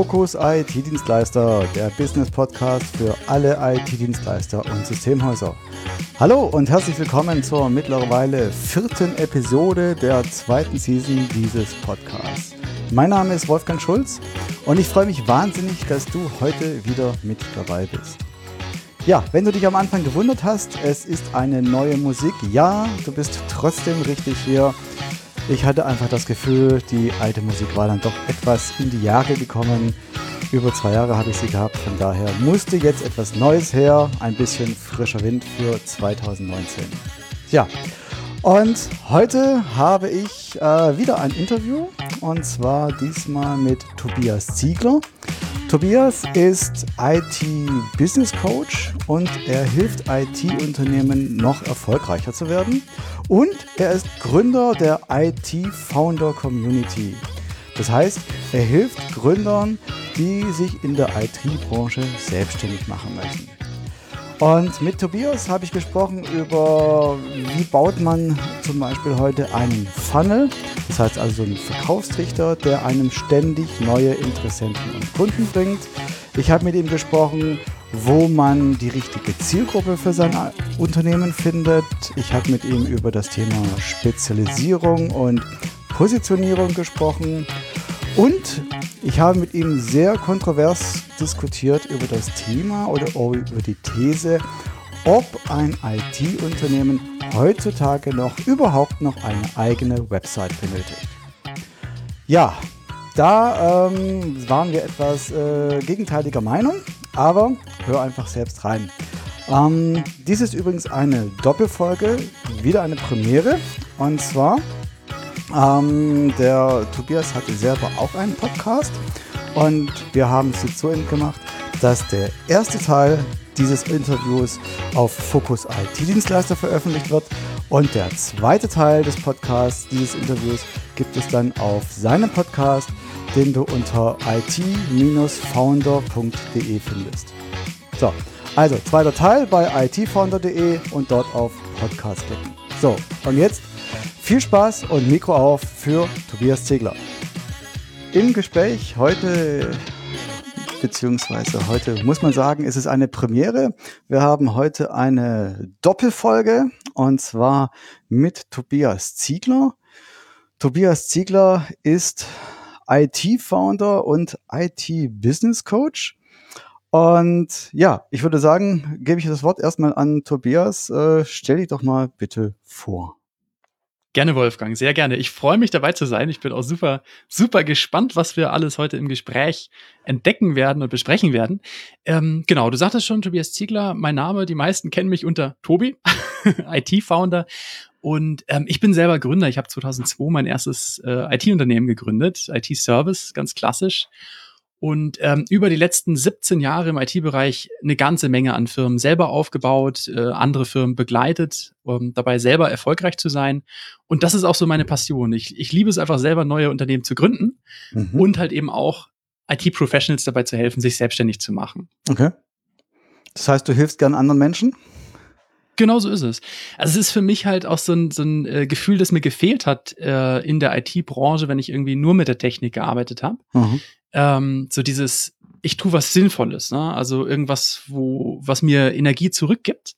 Fokus IT-Dienstleister, der Business-Podcast für alle IT-Dienstleister und Systemhäuser. Hallo und herzlich willkommen zur mittlerweile vierten Episode der zweiten Season dieses Podcasts. Mein Name ist Wolfgang Schulz und ich freue mich wahnsinnig, dass du heute wieder mit dabei bist. Ja, wenn du dich am Anfang gewundert hast, es ist eine neue Musik. Ja, du bist trotzdem richtig hier. Ich hatte einfach das Gefühl, die alte Musik war dann doch etwas in die Jahre gekommen. Über zwei Jahre habe ich sie gehabt, von daher musste jetzt etwas Neues her, ein bisschen frischer Wind für 2019. Ja, und heute habe ich äh, wieder ein Interview und zwar diesmal mit Tobias Ziegler. Tobias ist IT-Business Coach und er hilft IT-Unternehmen noch erfolgreicher zu werden. Und er ist Gründer der IT-Founder Community. Das heißt, er hilft Gründern, die sich in der IT-Branche selbstständig machen möchten. Und mit Tobias habe ich gesprochen über, wie baut man zum Beispiel heute einen Funnel, das heißt also einen Verkaufstrichter, der einem ständig neue Interessenten und Kunden bringt. Ich habe mit ihm gesprochen, wo man die richtige Zielgruppe für sein Unternehmen findet. Ich habe mit ihm über das Thema Spezialisierung und Positionierung gesprochen. Und ich habe mit ihm sehr kontrovers diskutiert über das Thema oder über die These, ob ein IT-Unternehmen heutzutage noch überhaupt noch eine eigene Website benötigt. Ja, da ähm, waren wir etwas äh, gegenteiliger Meinung, aber hör einfach selbst rein. Ähm, dies ist übrigens eine Doppelfolge, wieder eine Premiere. Und zwar ähm, der Tobias hatte selber auch einen Podcast und wir haben es jetzt so gemacht, dass der erste Teil dieses Interviews auf Fokus IT-Dienstleister veröffentlicht wird und der zweite Teil des Podcasts, dieses Interviews, gibt es dann auf seinem Podcast, den du unter it-founder.de findest. So, also zweiter Teil bei itfounder.de und dort auf Podcast klicken. So, und jetzt viel Spaß und Mikro auf für Tobias Ziegler. Im Gespräch heute, beziehungsweise heute muss man sagen, ist es eine Premiere. Wir haben heute eine Doppelfolge und zwar mit Tobias Ziegler. Tobias Ziegler ist IT-Founder und IT-Business-Coach. Und ja, ich würde sagen, gebe ich das Wort erstmal an Tobias. Äh, stell dich doch mal bitte vor. Gerne, Wolfgang, sehr gerne. Ich freue mich dabei zu sein. Ich bin auch super, super gespannt, was wir alles heute im Gespräch entdecken werden und besprechen werden. Ähm, genau, du sagtest schon, Tobias Ziegler, mein Name, die meisten kennen mich unter Tobi, IT-Founder. Und ähm, ich bin selber Gründer. Ich habe 2002 mein erstes äh, IT-Unternehmen gegründet, IT-Service, ganz klassisch und ähm, über die letzten 17 Jahre im IT-Bereich eine ganze Menge an Firmen selber aufgebaut, äh, andere Firmen begleitet, um dabei selber erfolgreich zu sein. Und das ist auch so meine Passion. Ich, ich liebe es einfach selber, neue Unternehmen zu gründen mhm. und halt eben auch IT-Professionals dabei zu helfen, sich selbstständig zu machen. Okay. Das heißt, du hilfst gern anderen Menschen? Genau so ist es. Also es ist für mich halt auch so ein, so ein äh, Gefühl, das mir gefehlt hat äh, in der IT-Branche, wenn ich irgendwie nur mit der Technik gearbeitet habe. Mhm ähm, so dieses, ich tue was Sinnvolles, ne? also irgendwas, wo, was mir Energie zurückgibt.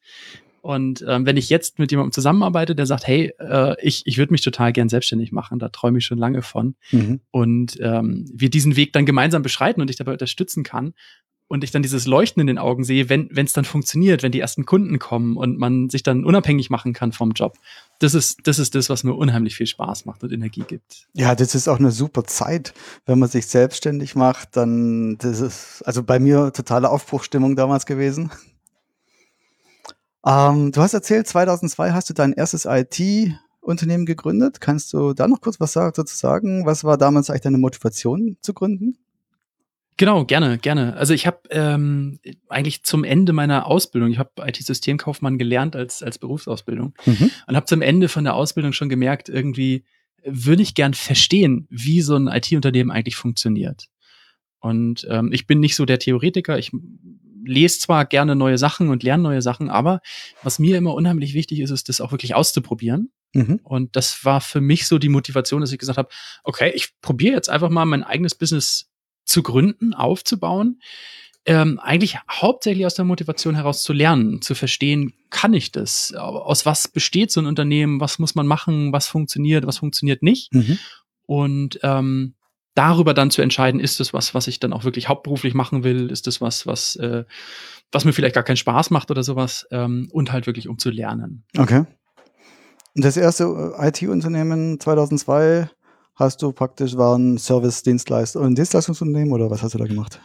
Und ähm, wenn ich jetzt mit jemandem zusammenarbeite, der sagt, hey, äh, ich, ich würde mich total gern selbstständig machen, da träume ich schon lange von. Mhm. Und ähm, wir diesen Weg dann gemeinsam beschreiten und ich dabei unterstützen kann und ich dann dieses Leuchten in den Augen sehe, wenn es dann funktioniert, wenn die ersten Kunden kommen und man sich dann unabhängig machen kann vom Job. Das ist, das ist das, was mir unheimlich viel Spaß macht und Energie gibt. Ja, das ist auch eine super Zeit, wenn man sich selbstständig macht, dann das ist also bei mir totale Aufbruchstimmung damals gewesen. Ähm, du hast erzählt, 2002 hast du dein erstes IT Unternehmen gegründet. Kannst du da noch kurz was dazu sagen? Was war damals eigentlich deine Motivation zu gründen? Genau, gerne, gerne. Also ich habe ähm, eigentlich zum Ende meiner Ausbildung, ich habe IT-Systemkaufmann gelernt als, als Berufsausbildung mhm. und habe zum Ende von der Ausbildung schon gemerkt, irgendwie würde ich gern verstehen, wie so ein IT-Unternehmen eigentlich funktioniert. Und ähm, ich bin nicht so der Theoretiker, ich lese zwar gerne neue Sachen und lerne neue Sachen, aber was mir immer unheimlich wichtig ist, ist das auch wirklich auszuprobieren. Mhm. Und das war für mich so die Motivation, dass ich gesagt habe, okay, ich probiere jetzt einfach mal mein eigenes Business zu gründen, aufzubauen. Ähm, eigentlich hauptsächlich aus der Motivation heraus zu lernen, zu verstehen, kann ich das? Aus was besteht so ein Unternehmen? Was muss man machen? Was funktioniert? Was funktioniert nicht? Mhm. Und ähm, darüber dann zu entscheiden, ist das was, was ich dann auch wirklich hauptberuflich machen will? Ist das was, was, äh, was mir vielleicht gar keinen Spaß macht oder sowas? Ähm, und halt wirklich um zu lernen. Okay. Das erste äh, IT-Unternehmen 2002 hast du praktisch, war ein Service-Dienstleister, ein Dienstleistungsunternehmen oder was hast du da gemacht?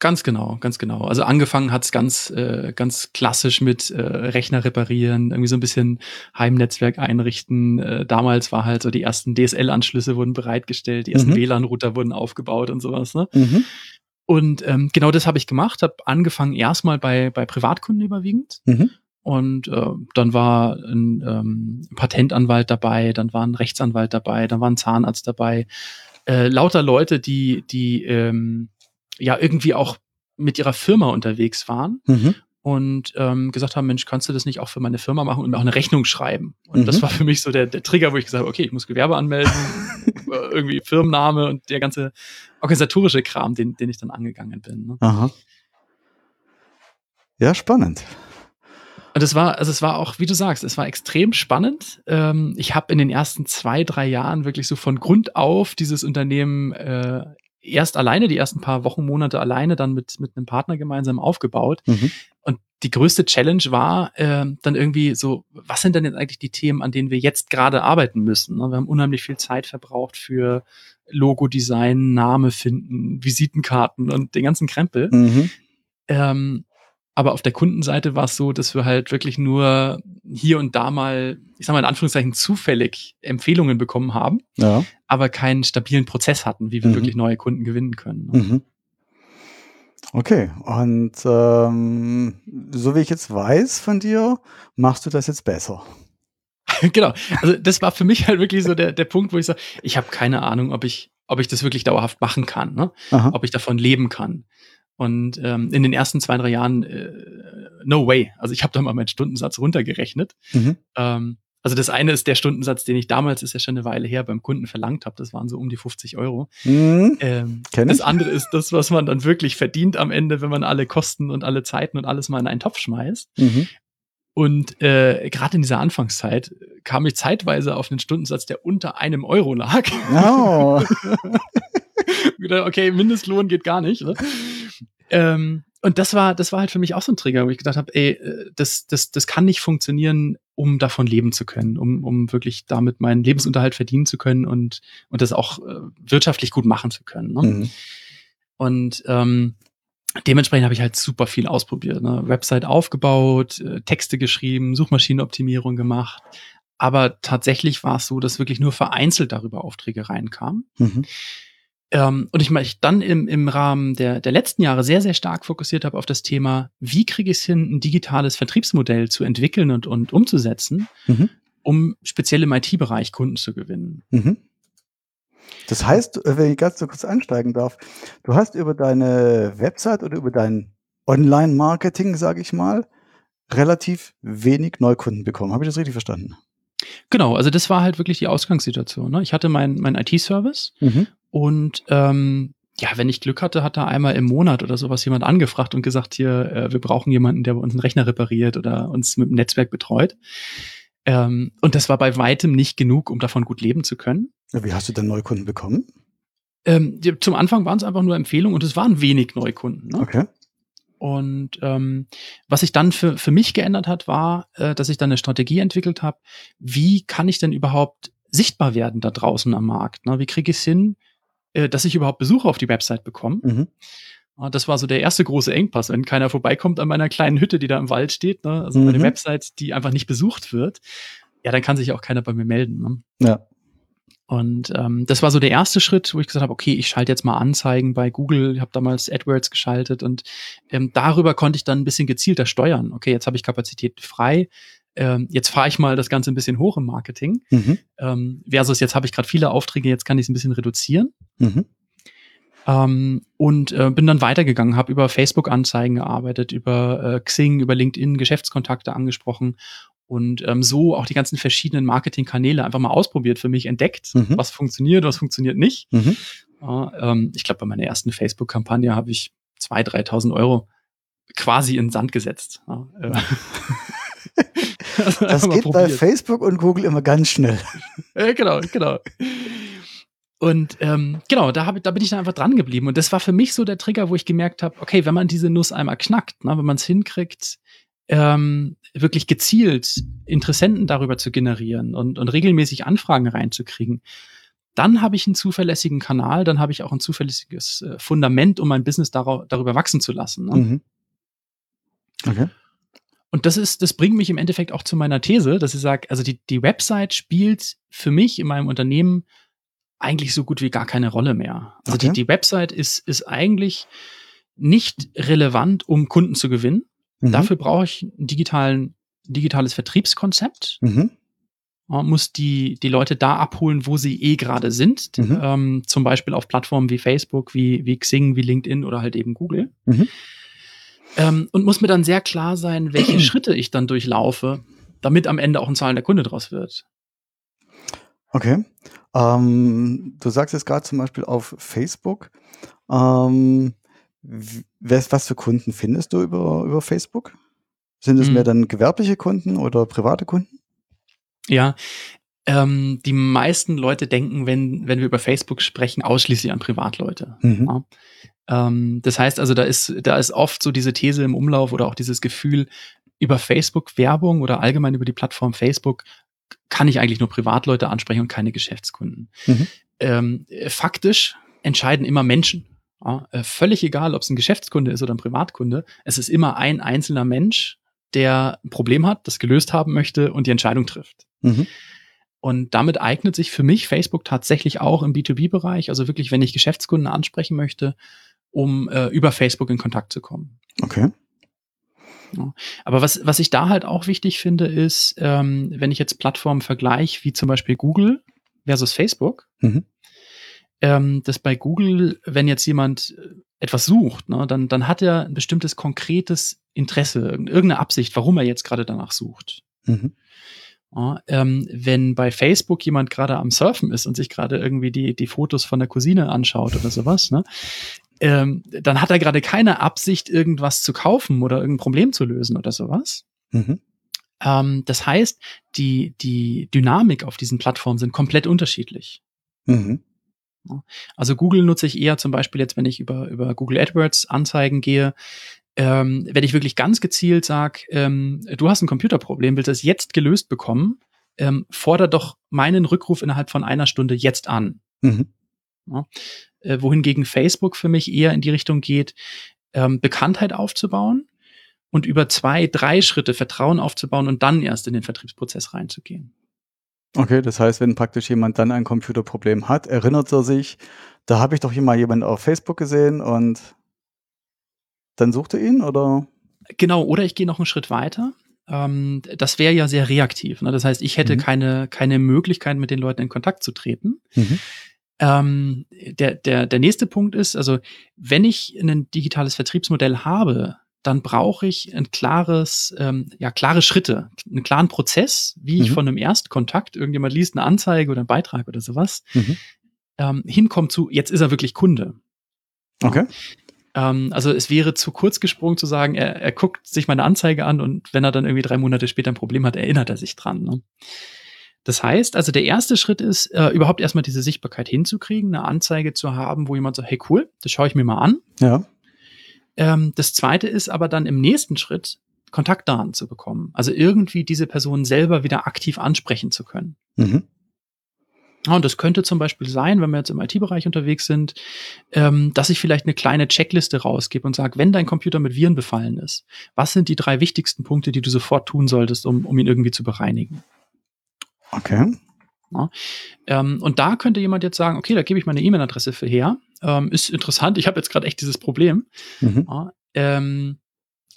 Ganz genau, ganz genau. Also angefangen hat's ganz, äh, ganz klassisch mit äh, Rechner reparieren, irgendwie so ein bisschen Heimnetzwerk einrichten. Äh, damals war halt so die ersten DSL-Anschlüsse wurden bereitgestellt, die ersten mhm. WLAN-Router wurden aufgebaut und sowas. Ne? Mhm. Und ähm, genau das habe ich gemacht, habe angefangen erstmal bei, bei Privatkunden überwiegend. Mhm. Und äh, dann war ein ähm, Patentanwalt dabei, dann war ein Rechtsanwalt dabei, dann war ein Zahnarzt dabei. Äh, lauter Leute, die, die ähm, ja irgendwie auch mit ihrer Firma unterwegs waren mhm. und ähm, gesagt haben, Mensch, kannst du das nicht auch für meine Firma machen und mir auch eine Rechnung schreiben? Und mhm. das war für mich so der, der Trigger, wo ich gesagt habe, okay, ich muss Gewerbe anmelden, äh, irgendwie Firmenname und der ganze organisatorische Kram, den, den ich dann angegangen bin. Ne? Aha. Ja, spannend. Und es war, also es war auch, wie du sagst, es war extrem spannend. Ähm, ich habe in den ersten zwei, drei Jahren wirklich so von Grund auf dieses Unternehmen äh, erst alleine, die ersten paar Wochen, Monate alleine, dann mit, mit einem Partner gemeinsam aufgebaut. Mhm. Und die größte Challenge war äh, dann irgendwie so, was sind denn jetzt eigentlich die Themen, an denen wir jetzt gerade arbeiten müssen? Ne? Wir haben unheimlich viel Zeit verbraucht für Logo-Design, Name finden, Visitenkarten und den ganzen Krempel. Mhm. Ähm, aber auf der Kundenseite war es so, dass wir halt wirklich nur hier und da mal, ich sag mal in Anführungszeichen, zufällig Empfehlungen bekommen haben, ja. aber keinen stabilen Prozess hatten, wie wir mhm. wirklich neue Kunden gewinnen können. Ne? Mhm. Okay, und ähm, so wie ich jetzt weiß von dir, machst du das jetzt besser. genau, also das war für mich halt wirklich so der, der Punkt, wo ich sage, ich habe keine Ahnung, ob ich, ob ich das wirklich dauerhaft machen kann, ne? ob ich davon leben kann. Und ähm, in den ersten zwei, drei Jahren, äh, no way. Also ich habe da mal meinen Stundensatz runtergerechnet. Mhm. Ähm, also das eine ist der Stundensatz, den ich damals, ist ja schon eine Weile her, beim Kunden verlangt habe. Das waren so um die 50 Euro. Mhm. Ähm, das andere ist das, was man dann wirklich verdient am Ende, wenn man alle Kosten und alle Zeiten und alles mal in einen Topf schmeißt. Mhm. Und äh, gerade in dieser Anfangszeit kam ich zeitweise auf einen Stundensatz, der unter einem Euro lag. Oh. okay, Mindestlohn geht gar nicht. Ne? Ähm, und das war, das war halt für mich auch so ein Trigger, wo ich gedacht habe, ey, äh, das, das, das kann nicht funktionieren, um davon leben zu können, um, um wirklich damit meinen Lebensunterhalt verdienen zu können und, und das auch äh, wirtschaftlich gut machen zu können. Ne? Mhm. Und ähm, dementsprechend habe ich halt super viel ausprobiert. Ne? Website aufgebaut, äh, Texte geschrieben, Suchmaschinenoptimierung gemacht. Aber tatsächlich war es so, dass wirklich nur vereinzelt darüber Aufträge reinkamen. Mhm. Ähm, und ich mich dann im, im Rahmen der, der letzten Jahre sehr, sehr stark fokussiert habe auf das Thema, wie kriege ich es hin, ein digitales Vertriebsmodell zu entwickeln und, und umzusetzen, mhm. um speziell im IT-Bereich Kunden zu gewinnen. Mhm. Das heißt, wenn ich ganz so kurz einsteigen darf, du hast über deine Website oder über dein Online-Marketing, sage ich mal, relativ wenig Neukunden bekommen. Habe ich das richtig verstanden? Genau, also das war halt wirklich die Ausgangssituation. Ne? Ich hatte meinen mein IT-Service mhm. Und ähm, ja, wenn ich Glück hatte, hat da einmal im Monat oder sowas jemand angefragt und gesagt, hier, äh, wir brauchen jemanden, der bei uns einen Rechner repariert oder uns mit dem Netzwerk betreut. Ähm, und das war bei weitem nicht genug, um davon gut leben zu können. Wie hast du denn Neukunden bekommen? Ähm, die, zum Anfang waren es einfach nur Empfehlungen und es waren wenig Neukunden. Ne? Okay. Und ähm, was sich dann für, für mich geändert hat, war, äh, dass ich dann eine Strategie entwickelt habe, wie kann ich denn überhaupt sichtbar werden da draußen am Markt? Ne? Wie kriege ich es hin, äh, dass ich überhaupt Besucher auf die Website bekomme? Mhm. Das war so der erste große Engpass, wenn keiner vorbeikommt an meiner kleinen Hütte, die da im Wald steht, ne? also mhm. meine Website, die einfach nicht besucht wird, ja, dann kann sich auch keiner bei mir melden. Ne? Ja. Und ähm, das war so der erste Schritt, wo ich gesagt habe, okay, ich schalte jetzt mal Anzeigen bei Google. Ich habe damals AdWords geschaltet und ähm, darüber konnte ich dann ein bisschen gezielter steuern. Okay, jetzt habe ich Kapazität frei. Ähm, jetzt fahre ich mal das Ganze ein bisschen hoch im Marketing. Mhm. Ähm, versus jetzt habe ich gerade viele Aufträge, jetzt kann ich es ein bisschen reduzieren. Mhm. Ähm, und äh, bin dann weitergegangen, habe über Facebook-Anzeigen gearbeitet, über äh, Xing, über LinkedIn Geschäftskontakte angesprochen und ähm, so auch die ganzen verschiedenen Marketingkanäle einfach mal ausprobiert, für mich entdeckt, mhm. was funktioniert, was funktioniert nicht. Mhm. Ja, ähm, ich glaube, bei meiner ersten Facebook-Kampagne habe ich 2.000, 3.000 Euro quasi in den Sand gesetzt. Ja, äh. das geht bei Facebook und Google immer ganz schnell. Ja, genau, genau. Und ähm, genau, da, hab, da bin ich dann einfach dran geblieben. Und das war für mich so der Trigger, wo ich gemerkt habe, okay, wenn man diese Nuss einmal knackt, ne, wenn man es hinkriegt, ähm, wirklich gezielt Interessenten darüber zu generieren und, und regelmäßig Anfragen reinzukriegen, dann habe ich einen zuverlässigen Kanal, dann habe ich auch ein zuverlässiges äh, Fundament, um mein Business dar darüber wachsen zu lassen. Ne? Mhm. Okay. Und das ist, das bringt mich im Endeffekt auch zu meiner These, dass ich sage, also die, die Website spielt für mich in meinem Unternehmen eigentlich so gut wie gar keine Rolle mehr. Also okay. die, die Website ist, ist eigentlich nicht relevant, um Kunden zu gewinnen. Mhm. Dafür brauche ich ein digitalen, digitales Vertriebskonzept. Mhm. Man muss die, die Leute da abholen, wo sie eh gerade sind. Mhm. Ähm, zum Beispiel auf Plattformen wie Facebook, wie, wie Xing, wie LinkedIn oder halt eben Google. Mhm. Ähm, und muss mir dann sehr klar sein, welche Schritte ich dann durchlaufe, damit am Ende auch ein zahlender Kunde draus wird. Okay. Ähm, du sagst jetzt gerade zum Beispiel auf Facebook. Ähm, was für Kunden findest du über, über Facebook? Sind es mhm. mehr dann gewerbliche Kunden oder private Kunden? Ja, ähm, die meisten Leute denken, wenn, wenn wir über Facebook sprechen, ausschließlich an Privatleute. Mhm. Ja. Ähm, das heißt also, da ist, da ist oft so diese These im Umlauf oder auch dieses Gefühl, über Facebook-Werbung oder allgemein über die Plattform Facebook kann ich eigentlich nur Privatleute ansprechen und keine Geschäftskunden. Mhm. Ähm, faktisch entscheiden immer Menschen. Ja, äh, völlig egal, ob es ein Geschäftskunde ist oder ein Privatkunde. Es ist immer ein einzelner Mensch, der ein Problem hat, das gelöst haben möchte und die Entscheidung trifft. Mhm. Und damit eignet sich für mich Facebook tatsächlich auch im B2B-Bereich, also wirklich, wenn ich Geschäftskunden ansprechen möchte, um äh, über Facebook in Kontakt zu kommen. Okay. Aber was, was ich da halt auch wichtig finde, ist, ähm, wenn ich jetzt Plattformen vergleiche, wie zum Beispiel Google versus Facebook, mhm. ähm, dass bei Google, wenn jetzt jemand äh, etwas sucht, ne, dann, dann hat er ein bestimmtes konkretes Interesse, irgendeine Absicht, warum er jetzt gerade danach sucht. Mhm. Ja, ähm, wenn bei Facebook jemand gerade am Surfen ist und sich gerade irgendwie die, die Fotos von der Cousine anschaut oder sowas, ne, ähm, dann hat er gerade keine Absicht, irgendwas zu kaufen oder irgendein Problem zu lösen oder sowas. Mhm. Ähm, das heißt, die, die Dynamik auf diesen Plattformen sind komplett unterschiedlich. Mhm. Also Google nutze ich eher zum Beispiel jetzt, wenn ich über, über Google AdWords Anzeigen gehe, ähm, wenn ich wirklich ganz gezielt sage, ähm, du hast ein Computerproblem, willst es jetzt gelöst bekommen, ähm, forder doch meinen Rückruf innerhalb von einer Stunde jetzt an. Mhm. Ja. Äh, wohingegen Facebook für mich eher in die Richtung geht, ähm, Bekanntheit aufzubauen und über zwei, drei Schritte Vertrauen aufzubauen und dann erst in den Vertriebsprozess reinzugehen. Okay, das heißt, wenn praktisch jemand dann ein Computerproblem hat, erinnert er sich, da habe ich doch hier mal jemanden auf Facebook gesehen und dann sucht er ihn oder? Genau, oder ich gehe noch einen Schritt weiter. Ähm, das wäre ja sehr reaktiv. Ne? Das heißt, ich hätte mhm. keine, keine Möglichkeit, mit den Leuten in Kontakt zu treten. Mhm. Ähm, der, der, der nächste Punkt ist, also wenn ich ein digitales Vertriebsmodell habe, dann brauche ich ein klares, ähm, ja, klare Schritte, einen klaren Prozess, wie ich mhm. von einem Erstkontakt, irgendjemand liest eine Anzeige oder einen Beitrag oder sowas, mhm. ähm, hinkommt zu, jetzt ist er wirklich Kunde. Okay. Ähm, also es wäre zu kurz gesprungen zu sagen, er, er guckt sich meine Anzeige an und wenn er dann irgendwie drei Monate später ein Problem hat, erinnert er sich dran. Ne? Das heißt, also der erste Schritt ist, äh, überhaupt erstmal diese Sichtbarkeit hinzukriegen, eine Anzeige zu haben, wo jemand sagt, hey cool, das schaue ich mir mal an. Ja. Ähm, das zweite ist aber dann im nächsten Schritt, Kontaktdaten zu bekommen. Also irgendwie diese Person selber wieder aktiv ansprechen zu können. Mhm. Und das könnte zum Beispiel sein, wenn wir jetzt im IT-Bereich unterwegs sind, ähm, dass ich vielleicht eine kleine Checkliste rausgebe und sage, wenn dein Computer mit Viren befallen ist, was sind die drei wichtigsten Punkte, die du sofort tun solltest, um, um ihn irgendwie zu bereinigen? Okay. Ja, ähm, und da könnte jemand jetzt sagen, okay, da gebe ich meine E-Mail-Adresse für her. Ähm, ist interessant, ich habe jetzt gerade echt dieses Problem. Mhm. Ja, ähm,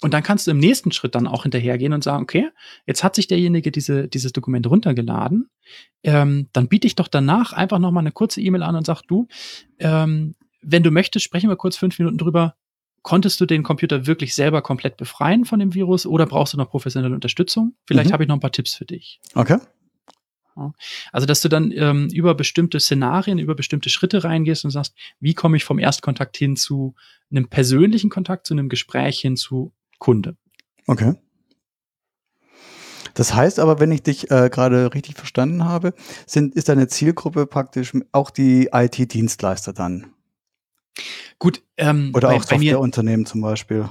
und dann kannst du im nächsten Schritt dann auch hinterhergehen und sagen, okay, jetzt hat sich derjenige diese, dieses Dokument runtergeladen. Ähm, dann biete ich doch danach einfach nochmal eine kurze E-Mail an und sag, du, ähm, wenn du möchtest, sprechen wir kurz fünf Minuten drüber. Konntest du den Computer wirklich selber komplett befreien von dem Virus oder brauchst du noch professionelle Unterstützung? Vielleicht mhm. habe ich noch ein paar Tipps für dich. Okay. Also, dass du dann ähm, über bestimmte Szenarien, über bestimmte Schritte reingehst und sagst, wie komme ich vom Erstkontakt hin zu einem persönlichen Kontakt, zu einem Gespräch hin zu Kunde. Okay. Das heißt aber, wenn ich dich äh, gerade richtig verstanden habe, sind, ist deine Zielgruppe praktisch auch die IT-Dienstleister dann? Gut. Ähm, Oder bei, auch Softwareunternehmen zum Beispiel.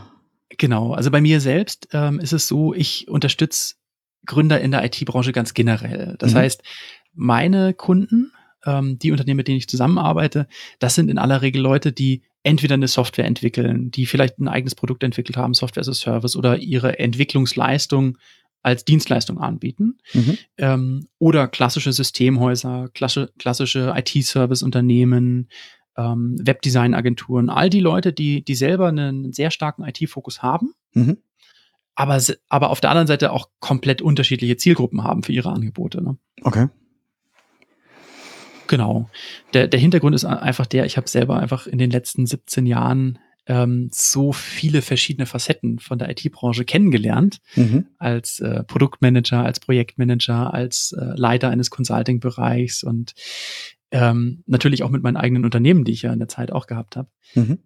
Genau. Also bei mir selbst ähm, ist es so, ich unterstütze Gründer in der IT-Branche ganz generell. Das mhm. heißt, meine Kunden, ähm, die Unternehmen, mit denen ich zusammenarbeite, das sind in aller Regel Leute, die entweder eine Software entwickeln, die vielleicht ein eigenes Produkt entwickelt haben, Software as a Service, oder ihre Entwicklungsleistung als Dienstleistung anbieten. Mhm. Ähm, oder klassische Systemhäuser, klassische, klassische IT-Service-Unternehmen, ähm, Webdesign-Agenturen, all die Leute, die, die selber einen sehr starken IT-Fokus haben, mhm. Aber, aber auf der anderen Seite auch komplett unterschiedliche Zielgruppen haben für ihre Angebote. Ne? Okay. Genau. Der, der Hintergrund ist einfach der, ich habe selber einfach in den letzten 17 Jahren ähm, so viele verschiedene Facetten von der IT-Branche kennengelernt, mhm. als äh, Produktmanager, als Projektmanager, als äh, Leiter eines Consulting-Bereichs und ähm, natürlich auch mit meinen eigenen Unternehmen, die ich ja in der Zeit auch gehabt habe. Mhm.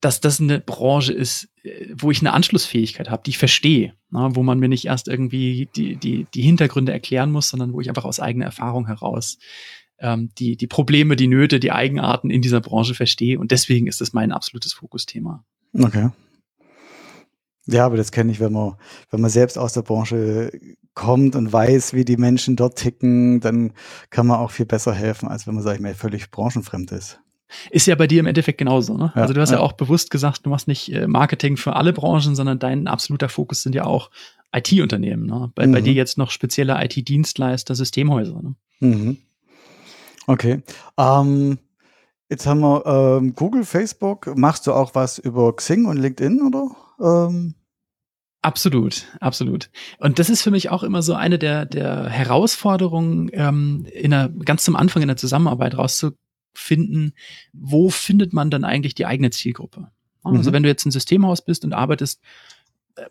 Dass das eine Branche ist, äh, wo ich eine Anschlussfähigkeit habe, die ich verstehe, ne, wo man mir nicht erst irgendwie die, die, die Hintergründe erklären muss, sondern wo ich einfach aus eigener Erfahrung heraus ähm, die, die Probleme, die Nöte, die Eigenarten in dieser Branche verstehe. Und deswegen ist das mein absolutes Fokusthema. Okay. Ja, aber das kenne ich, wenn man, wenn man selbst aus der Branche kommt und weiß, wie die Menschen dort ticken, dann kann man auch viel besser helfen, als wenn man, sag ich mal, völlig branchenfremd ist. Ist ja bei dir im Endeffekt genauso. Ne? Ja, also du hast ja. ja. auch bewusst gesagt, du machst nicht äh, Marketing für alle Branchen, sondern dein absoluter Fokus sind ja auch IT-Unternehmen. Ne? Bei, mhm. bei dir jetzt noch spezielle IT-Dienstleister, Systemhäuser. Ne? Mhm. Okay. Ähm, jetzt haben wir ähm, Google, Facebook. Machst du auch was über Xing und LinkedIn, oder? Ähm. Absolut, absolut. Und das ist für mich auch immer so eine der, der Herausforderungen, ähm, in der, ganz zum Anfang in der Zusammenarbeit rauszufinden, wo findet man dann eigentlich die eigene Zielgruppe? Also mhm. wenn du jetzt ein Systemhaus bist und arbeitest äh,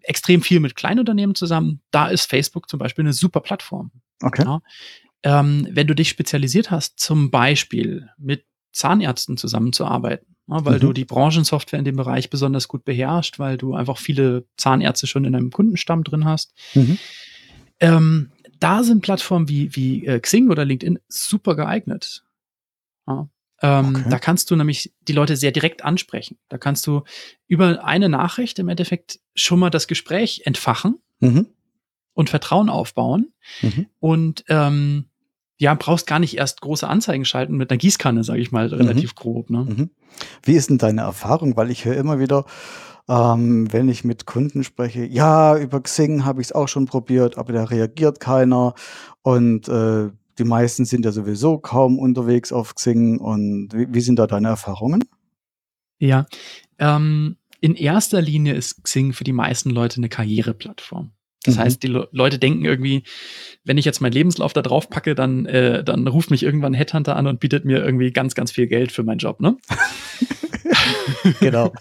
extrem viel mit Kleinunternehmen zusammen, da ist Facebook zum Beispiel eine super Plattform. Okay. Ja ähm, wenn du dich spezialisiert hast, zum Beispiel mit Zahnärzten zusammenzuarbeiten, ja, weil mhm. du die Branchensoftware in dem Bereich besonders gut beherrschst, weil du einfach viele Zahnärzte schon in deinem Kundenstamm drin hast. Mhm. Ähm, da sind Plattformen wie, wie äh, Xing oder LinkedIn super geeignet. Ja. Ähm, okay. Da kannst du nämlich die Leute sehr direkt ansprechen. Da kannst du über eine Nachricht im Endeffekt schon mal das Gespräch entfachen mhm. und Vertrauen aufbauen. Mhm. Und ähm, ja, brauchst gar nicht erst große Anzeigen schalten mit einer Gießkanne, sage ich mal, relativ mhm. grob. Ne? Mhm. Wie ist denn deine Erfahrung? Weil ich höre immer wieder, ähm, wenn ich mit Kunden spreche, ja, über Xing habe ich es auch schon probiert, aber da reagiert keiner. Und äh, die meisten sind ja sowieso kaum unterwegs auf Xing. Und wie, wie sind da deine Erfahrungen? Ja, ähm, in erster Linie ist Xing für die meisten Leute eine Karriereplattform. Das mhm. heißt, die Le Leute denken irgendwie, wenn ich jetzt meinen Lebenslauf da drauf packe, dann, äh, dann ruft mich irgendwann ein Headhunter an und bietet mir irgendwie ganz, ganz viel Geld für meinen Job, ne? genau.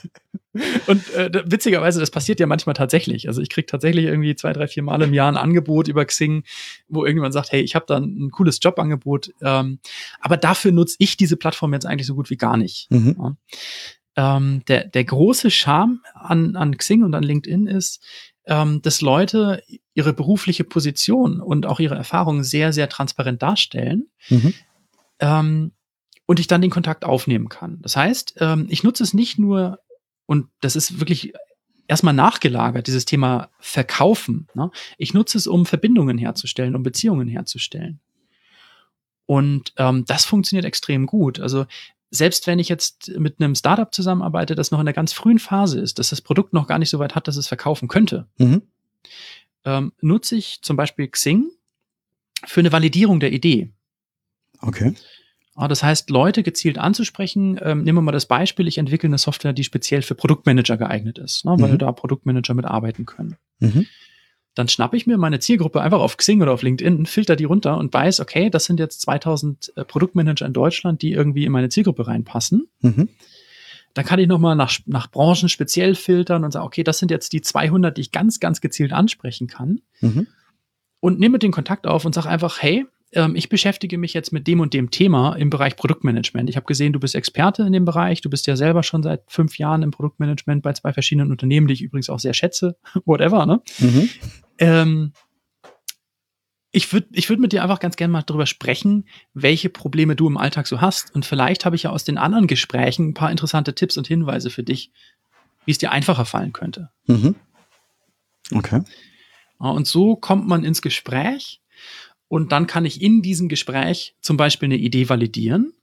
Und äh, witzigerweise, das passiert ja manchmal tatsächlich. Also ich kriege tatsächlich irgendwie zwei, drei, vier Mal im Jahr ein Angebot über Xing, wo irgendjemand sagt, hey, ich habe da ein, cooles Jobangebot. Ähm, aber dafür nutze ich diese Plattform jetzt eigentlich so gut wie gar nicht. Mhm. Ja. Ähm, der, der große Charme an, an Xing und an LinkedIn ist, ähm, dass Leute ihre berufliche Position und auch ihre Erfahrungen sehr, sehr transparent darstellen. Mhm. Ähm, und ich dann den Kontakt aufnehmen kann. Das heißt, ähm, ich nutze es nicht nur, und das ist wirklich erstmal nachgelagert, dieses Thema Verkaufen. Ne? Ich nutze es, um Verbindungen herzustellen, um Beziehungen herzustellen. Und ähm, das funktioniert extrem gut. Also selbst wenn ich jetzt mit einem Startup zusammenarbeite, das noch in der ganz frühen Phase ist, dass das Produkt noch gar nicht so weit hat, dass es verkaufen könnte, mhm. ähm, nutze ich zum Beispiel Xing für eine Validierung der Idee. Okay. Ja, das heißt, Leute gezielt anzusprechen. Ähm, nehmen wir mal das Beispiel, ich entwickle eine Software, die speziell für Produktmanager geeignet ist, ne, weil mhm. da Produktmanager mitarbeiten können. Mhm dann schnappe ich mir meine Zielgruppe einfach auf Xing oder auf LinkedIn, filter die runter und weiß, okay, das sind jetzt 2000 äh, Produktmanager in Deutschland, die irgendwie in meine Zielgruppe reinpassen. Mhm. Dann kann ich nochmal nach, nach Branchen speziell filtern und sagen, okay, das sind jetzt die 200, die ich ganz, ganz gezielt ansprechen kann. Mhm. und nehme den Kontakt auf und sage einfach, hey, ähm, ich beschäftige mich jetzt mit dem und dem Thema im Bereich Produktmanagement. Ich habe gesehen, du bist Experte in dem Bereich, du bist ja selber schon seit fünf Jahren im Produktmanagement bei zwei verschiedenen Unternehmen, die ich übrigens auch sehr schätze, whatever, ne? Mhm. Ähm, ich würde ich würd mit dir einfach ganz gerne mal darüber sprechen, welche Probleme du im Alltag so hast. Und vielleicht habe ich ja aus den anderen Gesprächen ein paar interessante Tipps und Hinweise für dich, wie es dir einfacher fallen könnte. Mhm. Okay. Und so kommt man ins Gespräch und dann kann ich in diesem Gespräch zum Beispiel eine Idee validieren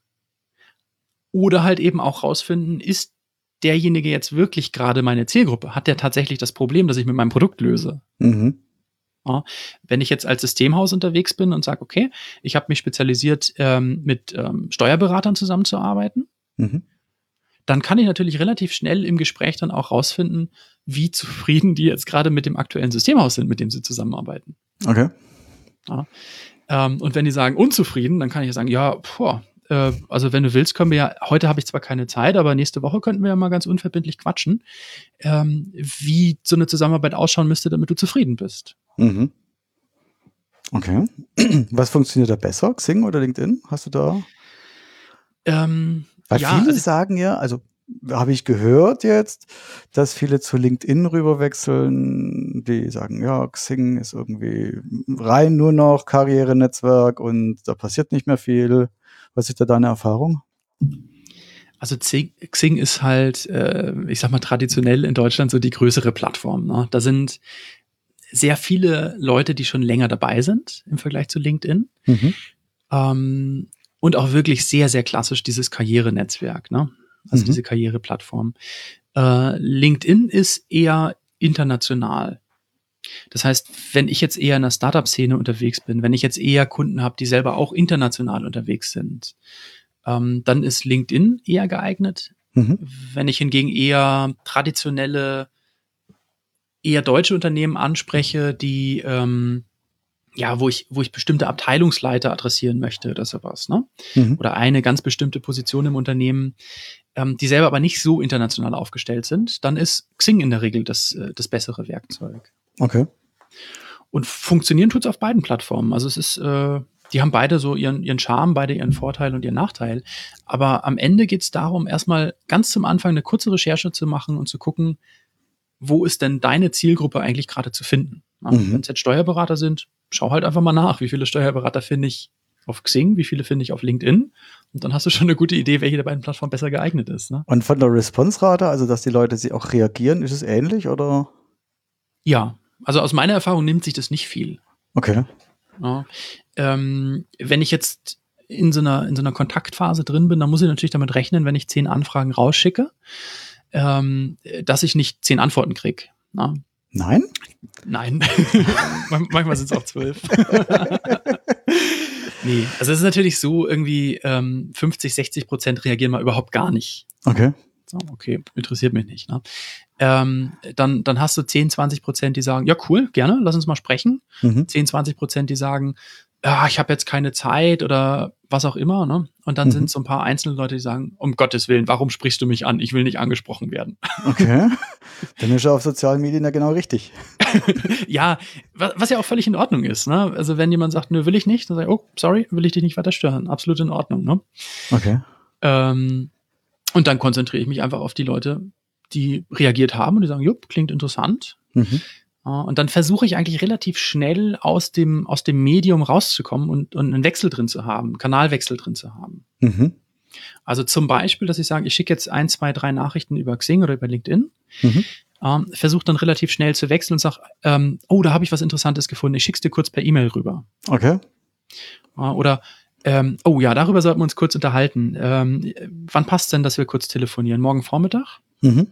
oder halt eben auch rausfinden, ist derjenige jetzt wirklich gerade meine Zielgruppe? Hat der tatsächlich das Problem, das ich mit meinem Produkt löse? Mhm. Ja, wenn ich jetzt als Systemhaus unterwegs bin und sage, okay, ich habe mich spezialisiert, ähm, mit ähm, Steuerberatern zusammenzuarbeiten, mhm. dann kann ich natürlich relativ schnell im Gespräch dann auch rausfinden, wie zufrieden die jetzt gerade mit dem aktuellen Systemhaus sind, mit dem sie zusammenarbeiten. Okay. Ja. Ähm, und wenn die sagen unzufrieden, dann kann ich ja sagen, ja, boah, äh, also wenn du willst, können wir ja, heute habe ich zwar keine Zeit, aber nächste Woche könnten wir ja mal ganz unverbindlich quatschen, ähm, wie so eine Zusammenarbeit ausschauen müsste, damit du zufrieden bist. Mhm. Okay. Was funktioniert da besser, Xing oder LinkedIn? Hast du da? Ähm, Weil ja, viele also, sagen ja, also habe ich gehört jetzt, dass viele zu LinkedIn rüberwechseln, die sagen, ja, Xing ist irgendwie rein nur noch Karrierenetzwerk und da passiert nicht mehr viel. Was ist da deine Erfahrung? Also Xing ist halt, äh, ich sag mal, traditionell in Deutschland so die größere Plattform. Ne? Da sind sehr viele Leute, die schon länger dabei sind im Vergleich zu LinkedIn. Mhm. Ähm, und auch wirklich sehr, sehr klassisch dieses Karrierenetzwerk. Ne? Also mhm. diese Karriereplattform. Äh, LinkedIn ist eher international. Das heißt, wenn ich jetzt eher in der Startup-Szene unterwegs bin, wenn ich jetzt eher Kunden habe, die selber auch international unterwegs sind, ähm, dann ist LinkedIn eher geeignet. Mhm. Wenn ich hingegen eher traditionelle, eher deutsche Unternehmen anspreche, die ähm, ja, wo ich, wo ich bestimmte Abteilungsleiter adressieren möchte oder sowas, ne? Mhm. Oder eine ganz bestimmte Position im Unternehmen, ähm, die selber aber nicht so international aufgestellt sind, dann ist Xing in der Regel das, äh, das bessere Werkzeug. Okay. Und funktionieren tut es auf beiden Plattformen. Also es ist, äh, die haben beide so ihren, ihren Charme, beide ihren Vorteil und ihren Nachteil. Aber am Ende geht es darum, erstmal ganz zum Anfang eine kurze Recherche zu machen und zu gucken, wo ist denn deine Zielgruppe eigentlich gerade zu finden? Mhm. Wenn es jetzt Steuerberater sind, schau halt einfach mal nach, wie viele Steuerberater finde ich auf Xing, wie viele finde ich auf LinkedIn. Und dann hast du schon eine gute Idee, welche der beiden Plattformen besser geeignet ist. Ne? Und von der Response-Rate, also dass die Leute sie auch reagieren, ist es ähnlich oder? Ja, also aus meiner Erfahrung nimmt sich das nicht viel. Okay. Ja. Ähm, wenn ich jetzt in so, einer, in so einer Kontaktphase drin bin, dann muss ich natürlich damit rechnen, wenn ich zehn Anfragen rausschicke, ähm, dass ich nicht zehn Antworten kriege. Nein? Nein. Manchmal sind es auch zwölf. nee, also es ist natürlich so, irgendwie ähm, 50, 60 Prozent reagieren mal überhaupt gar nicht. Okay. So, okay, interessiert mich nicht. Ne? Ähm, dann, dann hast du 10, 20 Prozent, die sagen, ja cool, gerne, lass uns mal sprechen. Mhm. 10, 20 Prozent, die sagen, ja, ich habe jetzt keine Zeit oder was auch immer. Ne? Und dann mhm. sind so ein paar einzelne Leute, die sagen, um Gottes Willen, warum sprichst du mich an? Ich will nicht angesprochen werden. Okay. Dann ist er auf sozialen Medien ja genau richtig. ja, was, was, ja auch völlig in Ordnung ist. Ne? Also wenn jemand sagt, nö, will ich nicht, dann sage ich, oh, sorry, will ich dich nicht weiter stören. Absolut in Ordnung. Ne? Okay. Ähm, und dann konzentriere ich mich einfach auf die Leute, die reagiert haben und die sagen, jupp, klingt interessant. Mhm. Und dann versuche ich eigentlich relativ schnell aus dem, aus dem Medium rauszukommen und, und einen Wechsel drin zu haben, einen Kanalwechsel drin zu haben. Mhm. Also zum Beispiel, dass ich sage, ich schicke jetzt ein, zwei, drei Nachrichten über Xing oder über LinkedIn, mhm. ähm, versuche dann relativ schnell zu wechseln und sage, ähm, oh, da habe ich was Interessantes gefunden, ich schicke es dir kurz per E-Mail rüber. Okay. Äh, oder ähm, oh ja, darüber sollten wir uns kurz unterhalten. Ähm, wann passt denn, dass wir kurz telefonieren? Morgen Vormittag? Mhm.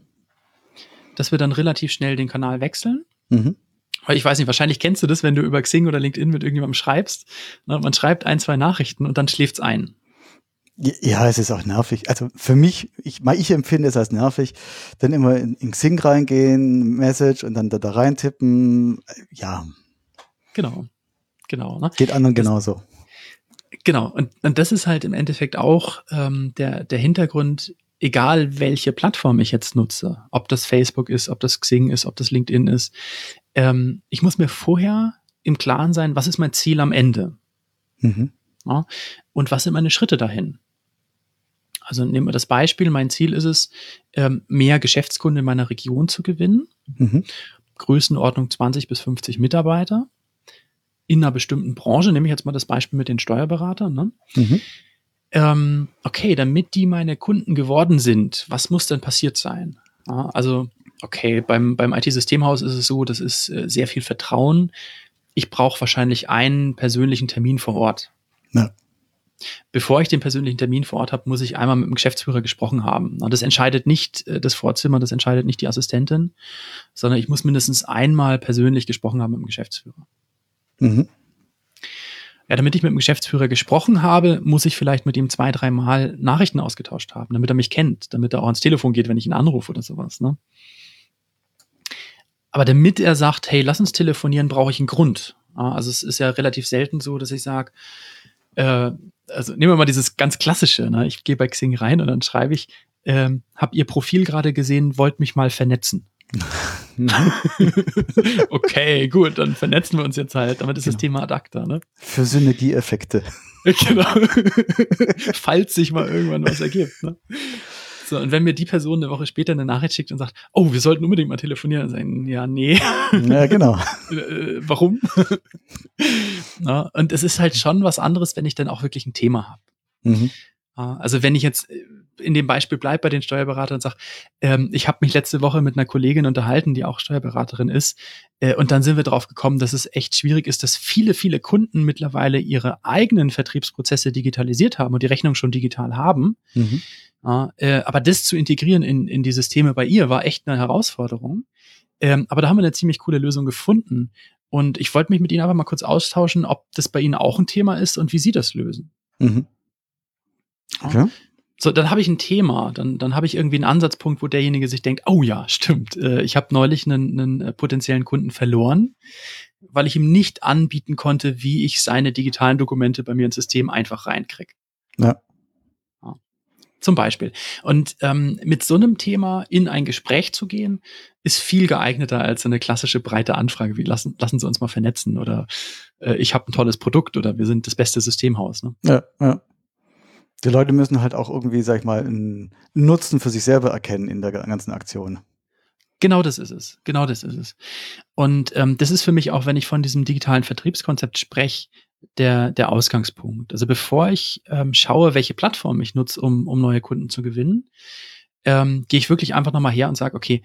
Dass wir dann relativ schnell den Kanal wechseln. Mhm. Weil ich weiß nicht, wahrscheinlich kennst du das, wenn du über Xing oder LinkedIn mit irgendjemandem schreibst. Ne, man schreibt ein, zwei Nachrichten und dann schläft's ein. Ja, es ist auch nervig. Also für mich, ich, ich empfinde es als nervig, dann immer in, in Xing reingehen, Message und dann da, da reintippen. Ja. Genau. Genau. Ne? Geht anderen das, genauso. Genau. Und, und das ist halt im Endeffekt auch ähm, der, der Hintergrund, egal welche Plattform ich jetzt nutze, ob das Facebook ist, ob das Xing ist, ob das LinkedIn ist, ähm, ich muss mir vorher im Klaren sein, was ist mein Ziel am Ende? Mhm. Ja, und was sind meine Schritte dahin? Also nehmen wir das Beispiel, mein Ziel ist es, ähm, mehr Geschäftskunden in meiner Region zu gewinnen. Mhm. Größenordnung 20 bis 50 Mitarbeiter in einer bestimmten Branche, nehme ich jetzt mal das Beispiel mit den Steuerberatern. Ne? Mhm. Ähm, okay, damit die meine Kunden geworden sind, was muss denn passiert sein? Ja, also, okay, beim, beim IT-Systemhaus ist es so, das ist äh, sehr viel Vertrauen. Ich brauche wahrscheinlich einen persönlichen Termin vor Ort. Ja. Bevor ich den persönlichen Termin vor Ort habe, muss ich einmal mit dem Geschäftsführer gesprochen haben. Und das entscheidet nicht äh, das Vorzimmer, das entscheidet nicht die Assistentin, sondern ich muss mindestens einmal persönlich gesprochen haben mit dem Geschäftsführer. Mhm. Ja, damit ich mit dem Geschäftsführer gesprochen habe, muss ich vielleicht mit ihm zwei, dreimal Nachrichten ausgetauscht haben, damit er mich kennt, damit er auch ans Telefon geht, wenn ich ihn anrufe oder sowas. Ne? Aber damit er sagt, hey, lass uns telefonieren, brauche ich einen Grund. Also es ist ja relativ selten so, dass ich sage, äh, also nehmen wir mal dieses ganz klassische, ne? ich gehe bei Xing rein und dann schreibe ich, äh, hab ihr Profil gerade gesehen, wollt mich mal vernetzen. okay, gut, dann vernetzen wir uns jetzt halt. Damit ist genau. das Thema ad acta, ne? Für Synergieeffekte. genau. Falls sich mal irgendwann was ergibt, ne? So, und wenn mir die Person eine Woche später eine Nachricht schickt und sagt, oh, wir sollten unbedingt mal telefonieren, dann sagen, ja, nee. Ja, genau. äh, warum? Na, und es ist halt schon was anderes, wenn ich dann auch wirklich ein Thema habe. Mhm. Also wenn ich jetzt äh, in dem Beispiel bleibe bei den Steuerberatern und sage, ähm, ich habe mich letzte Woche mit einer Kollegin unterhalten, die auch Steuerberaterin ist, äh, und dann sind wir darauf gekommen, dass es echt schwierig ist, dass viele, viele Kunden mittlerweile ihre eigenen Vertriebsprozesse digitalisiert haben und die Rechnung schon digital haben. Mhm. Äh, aber das zu integrieren in, in die Systeme bei ihr war echt eine Herausforderung. Ähm, aber da haben wir eine ziemlich coole Lösung gefunden. Und ich wollte mich mit Ihnen einfach mal kurz austauschen, ob das bei Ihnen auch ein Thema ist und wie Sie das lösen. Mhm. Okay. So, dann habe ich ein Thema, dann, dann habe ich irgendwie einen Ansatzpunkt, wo derjenige sich denkt, oh ja, stimmt, äh, ich habe neulich einen, einen äh, potenziellen Kunden verloren, weil ich ihm nicht anbieten konnte, wie ich seine digitalen Dokumente bei mir ins System einfach reinkriege. Ja. ja. Zum Beispiel. Und ähm, mit so einem Thema in ein Gespräch zu gehen, ist viel geeigneter als eine klassische breite Anfrage wie lassen, lassen Sie uns mal vernetzen oder äh, ich habe ein tolles Produkt oder wir sind das beste Systemhaus. Ne? Ja, ja die Leute müssen halt auch irgendwie, sag ich mal, einen Nutzen für sich selber erkennen in der ganzen Aktion. Genau das ist es. Genau das ist es. Und ähm, das ist für mich auch, wenn ich von diesem digitalen Vertriebskonzept spreche, der, der Ausgangspunkt. Also bevor ich ähm, schaue, welche Plattform ich nutze, um, um neue Kunden zu gewinnen, ähm, gehe ich wirklich einfach nochmal her und sage, okay,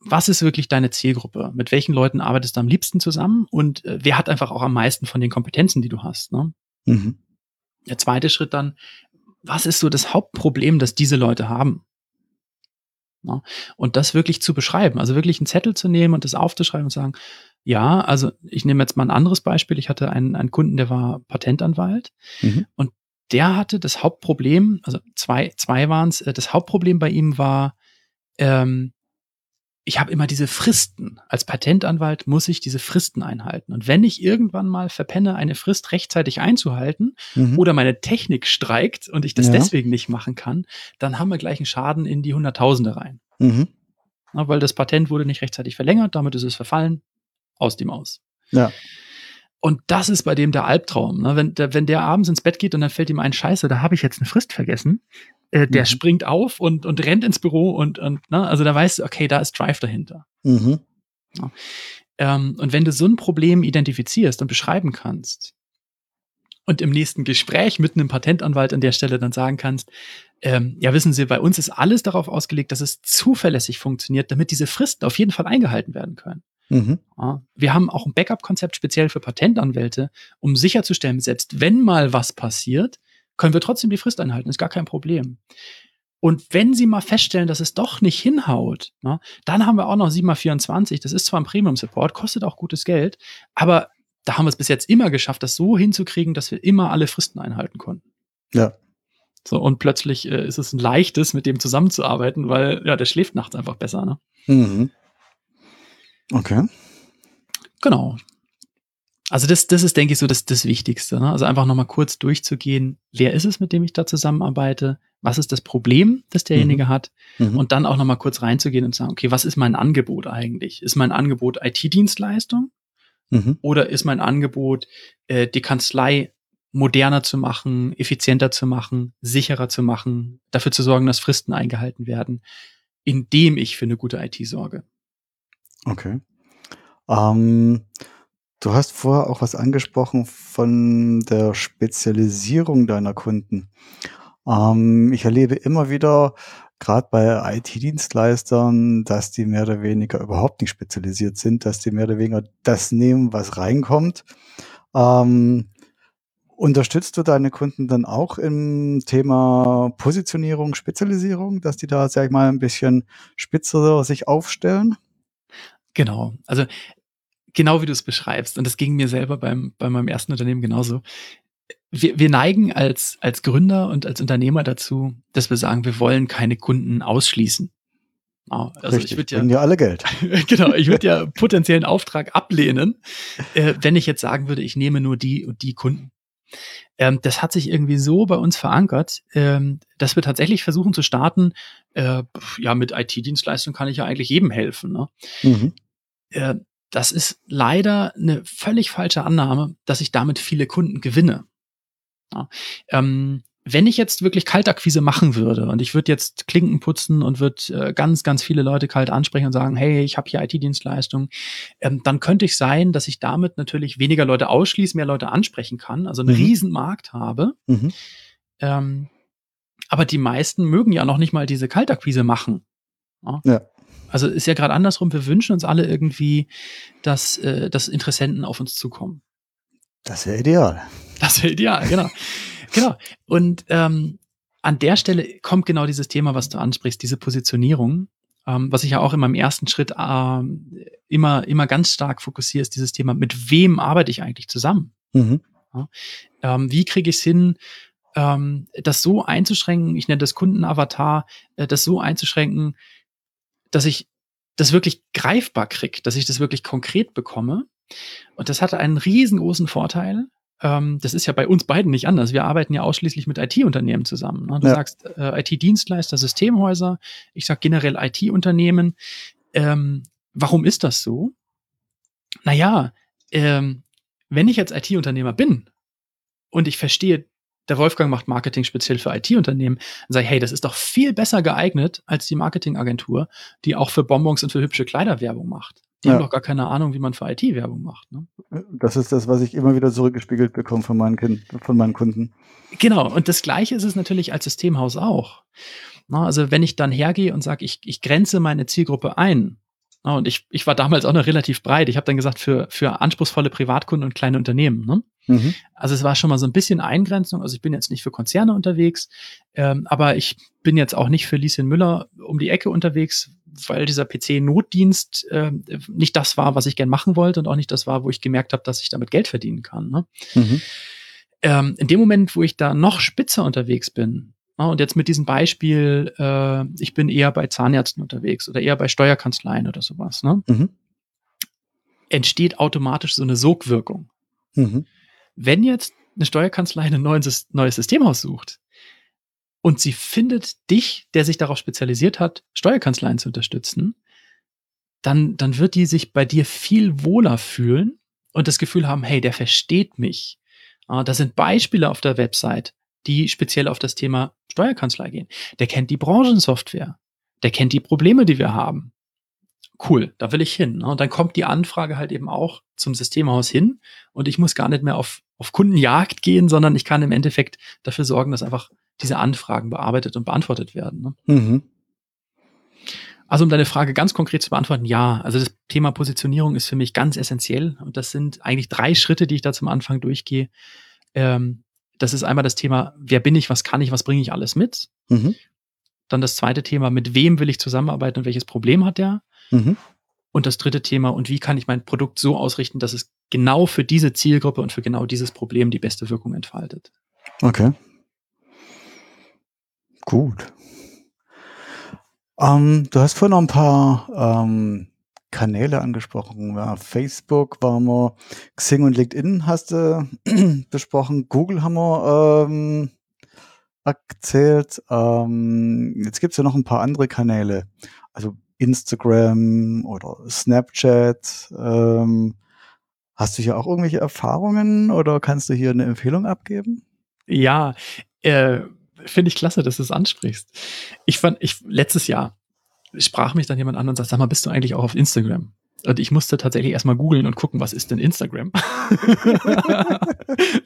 was ist wirklich deine Zielgruppe? Mit welchen Leuten arbeitest du am liebsten zusammen? Und äh, wer hat einfach auch am meisten von den Kompetenzen, die du hast? Ne? Mhm. Der zweite Schritt dann, was ist so das Hauptproblem, das diese Leute haben? Ja, und das wirklich zu beschreiben, also wirklich einen Zettel zu nehmen und das aufzuschreiben und sagen, ja, also ich nehme jetzt mal ein anderes Beispiel. Ich hatte einen, einen Kunden, der war Patentanwalt mhm. und der hatte das Hauptproblem, also zwei, zwei waren es, äh, das Hauptproblem bei ihm war, ähm, ich habe immer diese Fristen. Als Patentanwalt muss ich diese Fristen einhalten. Und wenn ich irgendwann mal verpenne, eine Frist rechtzeitig einzuhalten mhm. oder meine Technik streikt und ich das ja. deswegen nicht machen kann, dann haben wir gleich einen Schaden in die Hunderttausende rein. Mhm. Na, weil das Patent wurde nicht rechtzeitig verlängert, damit ist es verfallen, aus dem aus. Ja. Und das ist bei dem der Albtraum. Ne? Wenn, der, wenn der abends ins Bett geht und dann fällt ihm ein Scheiße, da habe ich jetzt eine Frist vergessen, äh, der mhm. springt auf und, und rennt ins Büro und, und ne, also da weißt du, okay, da ist Drive dahinter. Mhm. Ja. Ähm, und wenn du so ein Problem identifizierst und beschreiben kannst und im nächsten Gespräch mit einem Patentanwalt an der Stelle dann sagen kannst, ähm, ja, wissen Sie, bei uns ist alles darauf ausgelegt, dass es zuverlässig funktioniert, damit diese Fristen auf jeden Fall eingehalten werden können. Mhm. Ja, wir haben auch ein Backup-Konzept speziell für Patentanwälte, um sicherzustellen, selbst wenn mal was passiert, können wir trotzdem die Frist einhalten, ist gar kein Problem. Und wenn Sie mal feststellen, dass es doch nicht hinhaut, ne, dann haben wir auch noch 7x24. Das ist zwar ein Premium-Support, kostet auch gutes Geld, aber da haben wir es bis jetzt immer geschafft, das so hinzukriegen, dass wir immer alle Fristen einhalten konnten. Ja. So, und plötzlich äh, ist es ein leichtes, mit dem zusammenzuarbeiten, weil ja, der schläft nachts einfach besser, ne? Mhm. Okay. Genau. Also das, das ist, denke ich, so das, das Wichtigste. Ne? Also einfach nochmal kurz durchzugehen, wer ist es, mit dem ich da zusammenarbeite? Was ist das Problem, das derjenige mhm. hat? Mhm. Und dann auch nochmal kurz reinzugehen und sagen, okay, was ist mein Angebot eigentlich? Ist mein Angebot IT-Dienstleistung? Mhm. Oder ist mein Angebot, äh, die Kanzlei moderner zu machen, effizienter zu machen, sicherer zu machen, dafür zu sorgen, dass Fristen eingehalten werden, indem ich für eine gute IT sorge. Okay. Ähm, du hast vorher auch was angesprochen von der Spezialisierung deiner Kunden. Ähm, ich erlebe immer wieder, gerade bei IT-Dienstleistern, dass die mehr oder weniger überhaupt nicht spezialisiert sind, dass die mehr oder weniger das nehmen, was reinkommt. Ähm, Unterstützt du deine Kunden dann auch im Thema Positionierung, Spezialisierung, dass die da, sag ich mal, ein bisschen spitzer sich aufstellen? Genau. Also genau wie du es beschreibst. Und das ging mir selber beim, bei meinem ersten Unternehmen genauso. Wir, wir neigen als, als Gründer und als Unternehmer dazu, dass wir sagen, wir wollen keine Kunden ausschließen. Also Richtig, ich würde ja, ja alle Geld. genau, ich würde ja potenziellen Auftrag ablehnen, äh, wenn ich jetzt sagen würde, ich nehme nur die und die Kunden. Ähm, das hat sich irgendwie so bei uns verankert, ähm, dass wir tatsächlich versuchen zu starten, äh, ja, mit IT-Dienstleistungen kann ich ja eigentlich jedem helfen. Ne? Mhm. Äh, das ist leider eine völlig falsche Annahme, dass ich damit viele Kunden gewinne. Ja. Ähm, wenn ich jetzt wirklich Kaltakquise machen würde und ich würde jetzt Klinken putzen und würde äh, ganz, ganz viele Leute kalt ansprechen und sagen, hey, ich habe hier IT-Dienstleistung, ähm, dann könnte ich sein, dass ich damit natürlich weniger Leute ausschließe, mehr Leute ansprechen kann, also einen mhm. Riesenmarkt habe. Mhm. Ähm, aber die meisten mögen ja noch nicht mal diese Kaltakquise machen. Ja. ja. Also ist ja gerade andersrum, wir wünschen uns alle irgendwie, dass, äh, dass Interessenten auf uns zukommen. Das wäre ideal. Das wäre ideal, genau. Genau. Und ähm, an der Stelle kommt genau dieses Thema, was du ansprichst, diese Positionierung, ähm, was ich ja auch in meinem ersten Schritt ähm, immer, immer ganz stark fokussiere, ist dieses Thema, mit wem arbeite ich eigentlich zusammen? Mhm. Ja, ähm, wie kriege ich es hin, ähm, das so einzuschränken, ich nenne das Kundenavatar, äh, das so einzuschränken, dass ich das wirklich greifbar kriege, dass ich das wirklich konkret bekomme. Und das hatte einen riesengroßen Vorteil, ähm, das ist ja bei uns beiden nicht anders. Wir arbeiten ja ausschließlich mit IT-Unternehmen zusammen. Ne? Du ja. sagst äh, IT-Dienstleister, Systemhäuser, ich sag generell IT-Unternehmen. Ähm, warum ist das so? Naja, ähm, wenn ich jetzt IT-Unternehmer bin und ich verstehe, der Wolfgang macht Marketing speziell für IT-Unternehmen, dann sage ich, hey, das ist doch viel besser geeignet als die Marketingagentur, die auch für Bonbons und für hübsche Kleider Werbung macht. Die ja. haben doch gar keine Ahnung, wie man für IT-Werbung macht. Ne? Das ist das, was ich immer wieder zurückgespiegelt bekomme von meinen, kind, von meinen Kunden. Genau, und das Gleiche ist es natürlich als Systemhaus auch. Na, also wenn ich dann hergehe und sage, ich, ich grenze meine Zielgruppe ein, na, und ich, ich war damals auch noch relativ breit, ich habe dann gesagt, für, für anspruchsvolle Privatkunden und kleine Unternehmen. Ne? Mhm. Also es war schon mal so ein bisschen Eingrenzung. Also ich bin jetzt nicht für Konzerne unterwegs, ähm, aber ich bin jetzt auch nicht für Lieschen Müller um die Ecke unterwegs, weil dieser PC-Notdienst äh, nicht das war, was ich gern machen wollte und auch nicht das war, wo ich gemerkt habe, dass ich damit Geld verdienen kann. Ne? Mhm. Ähm, in dem Moment, wo ich da noch spitzer unterwegs bin, ja, und jetzt mit diesem Beispiel, äh, ich bin eher bei Zahnärzten unterwegs oder eher bei Steuerkanzleien oder sowas, ne? Mhm. entsteht automatisch so eine Sogwirkung. Mhm. Wenn jetzt eine Steuerkanzlei ein neues, neues Systemhaus sucht, und sie findet dich, der sich darauf spezialisiert hat, Steuerkanzleien zu unterstützen, dann, dann wird die sich bei dir viel wohler fühlen und das Gefühl haben, hey, der versteht mich. Ah, das sind Beispiele auf der Website, die speziell auf das Thema Steuerkanzlei gehen. Der kennt die Branchensoftware. Der kennt die Probleme, die wir haben. Cool, da will ich hin. Ne? Und dann kommt die Anfrage halt eben auch zum Systemhaus hin und ich muss gar nicht mehr auf, auf Kundenjagd gehen, sondern ich kann im Endeffekt dafür sorgen, dass einfach diese Anfragen bearbeitet und beantwortet werden. Ne? Mhm. Also um deine Frage ganz konkret zu beantworten, ja, also das Thema Positionierung ist für mich ganz essentiell und das sind eigentlich drei Schritte, die ich da zum Anfang durchgehe. Ähm, das ist einmal das Thema, wer bin ich, was kann ich, was bringe ich alles mit. Mhm. Dann das zweite Thema, mit wem will ich zusammenarbeiten und welches Problem hat der. Mhm. Und das dritte Thema, und wie kann ich mein Produkt so ausrichten, dass es genau für diese Zielgruppe und für genau dieses Problem die beste Wirkung entfaltet. Okay. Gut. Ähm, du hast vorhin noch ein paar ähm, Kanäle angesprochen. Ja, Facebook waren wir, Xing und LinkedIn hast du besprochen, Google haben wir ähm, erzählt. Ähm, jetzt gibt es ja noch ein paar andere Kanäle, also Instagram oder Snapchat. Ähm, Hast du hier auch irgendwelche Erfahrungen oder kannst du hier eine Empfehlung abgeben? Ja, äh, finde ich klasse, dass du es ansprichst. Ich fand, ich letztes Jahr sprach mich dann jemand an und sagte, sag mal, bist du eigentlich auch auf Instagram? Und ich musste tatsächlich erstmal googeln und gucken, was ist denn Instagram?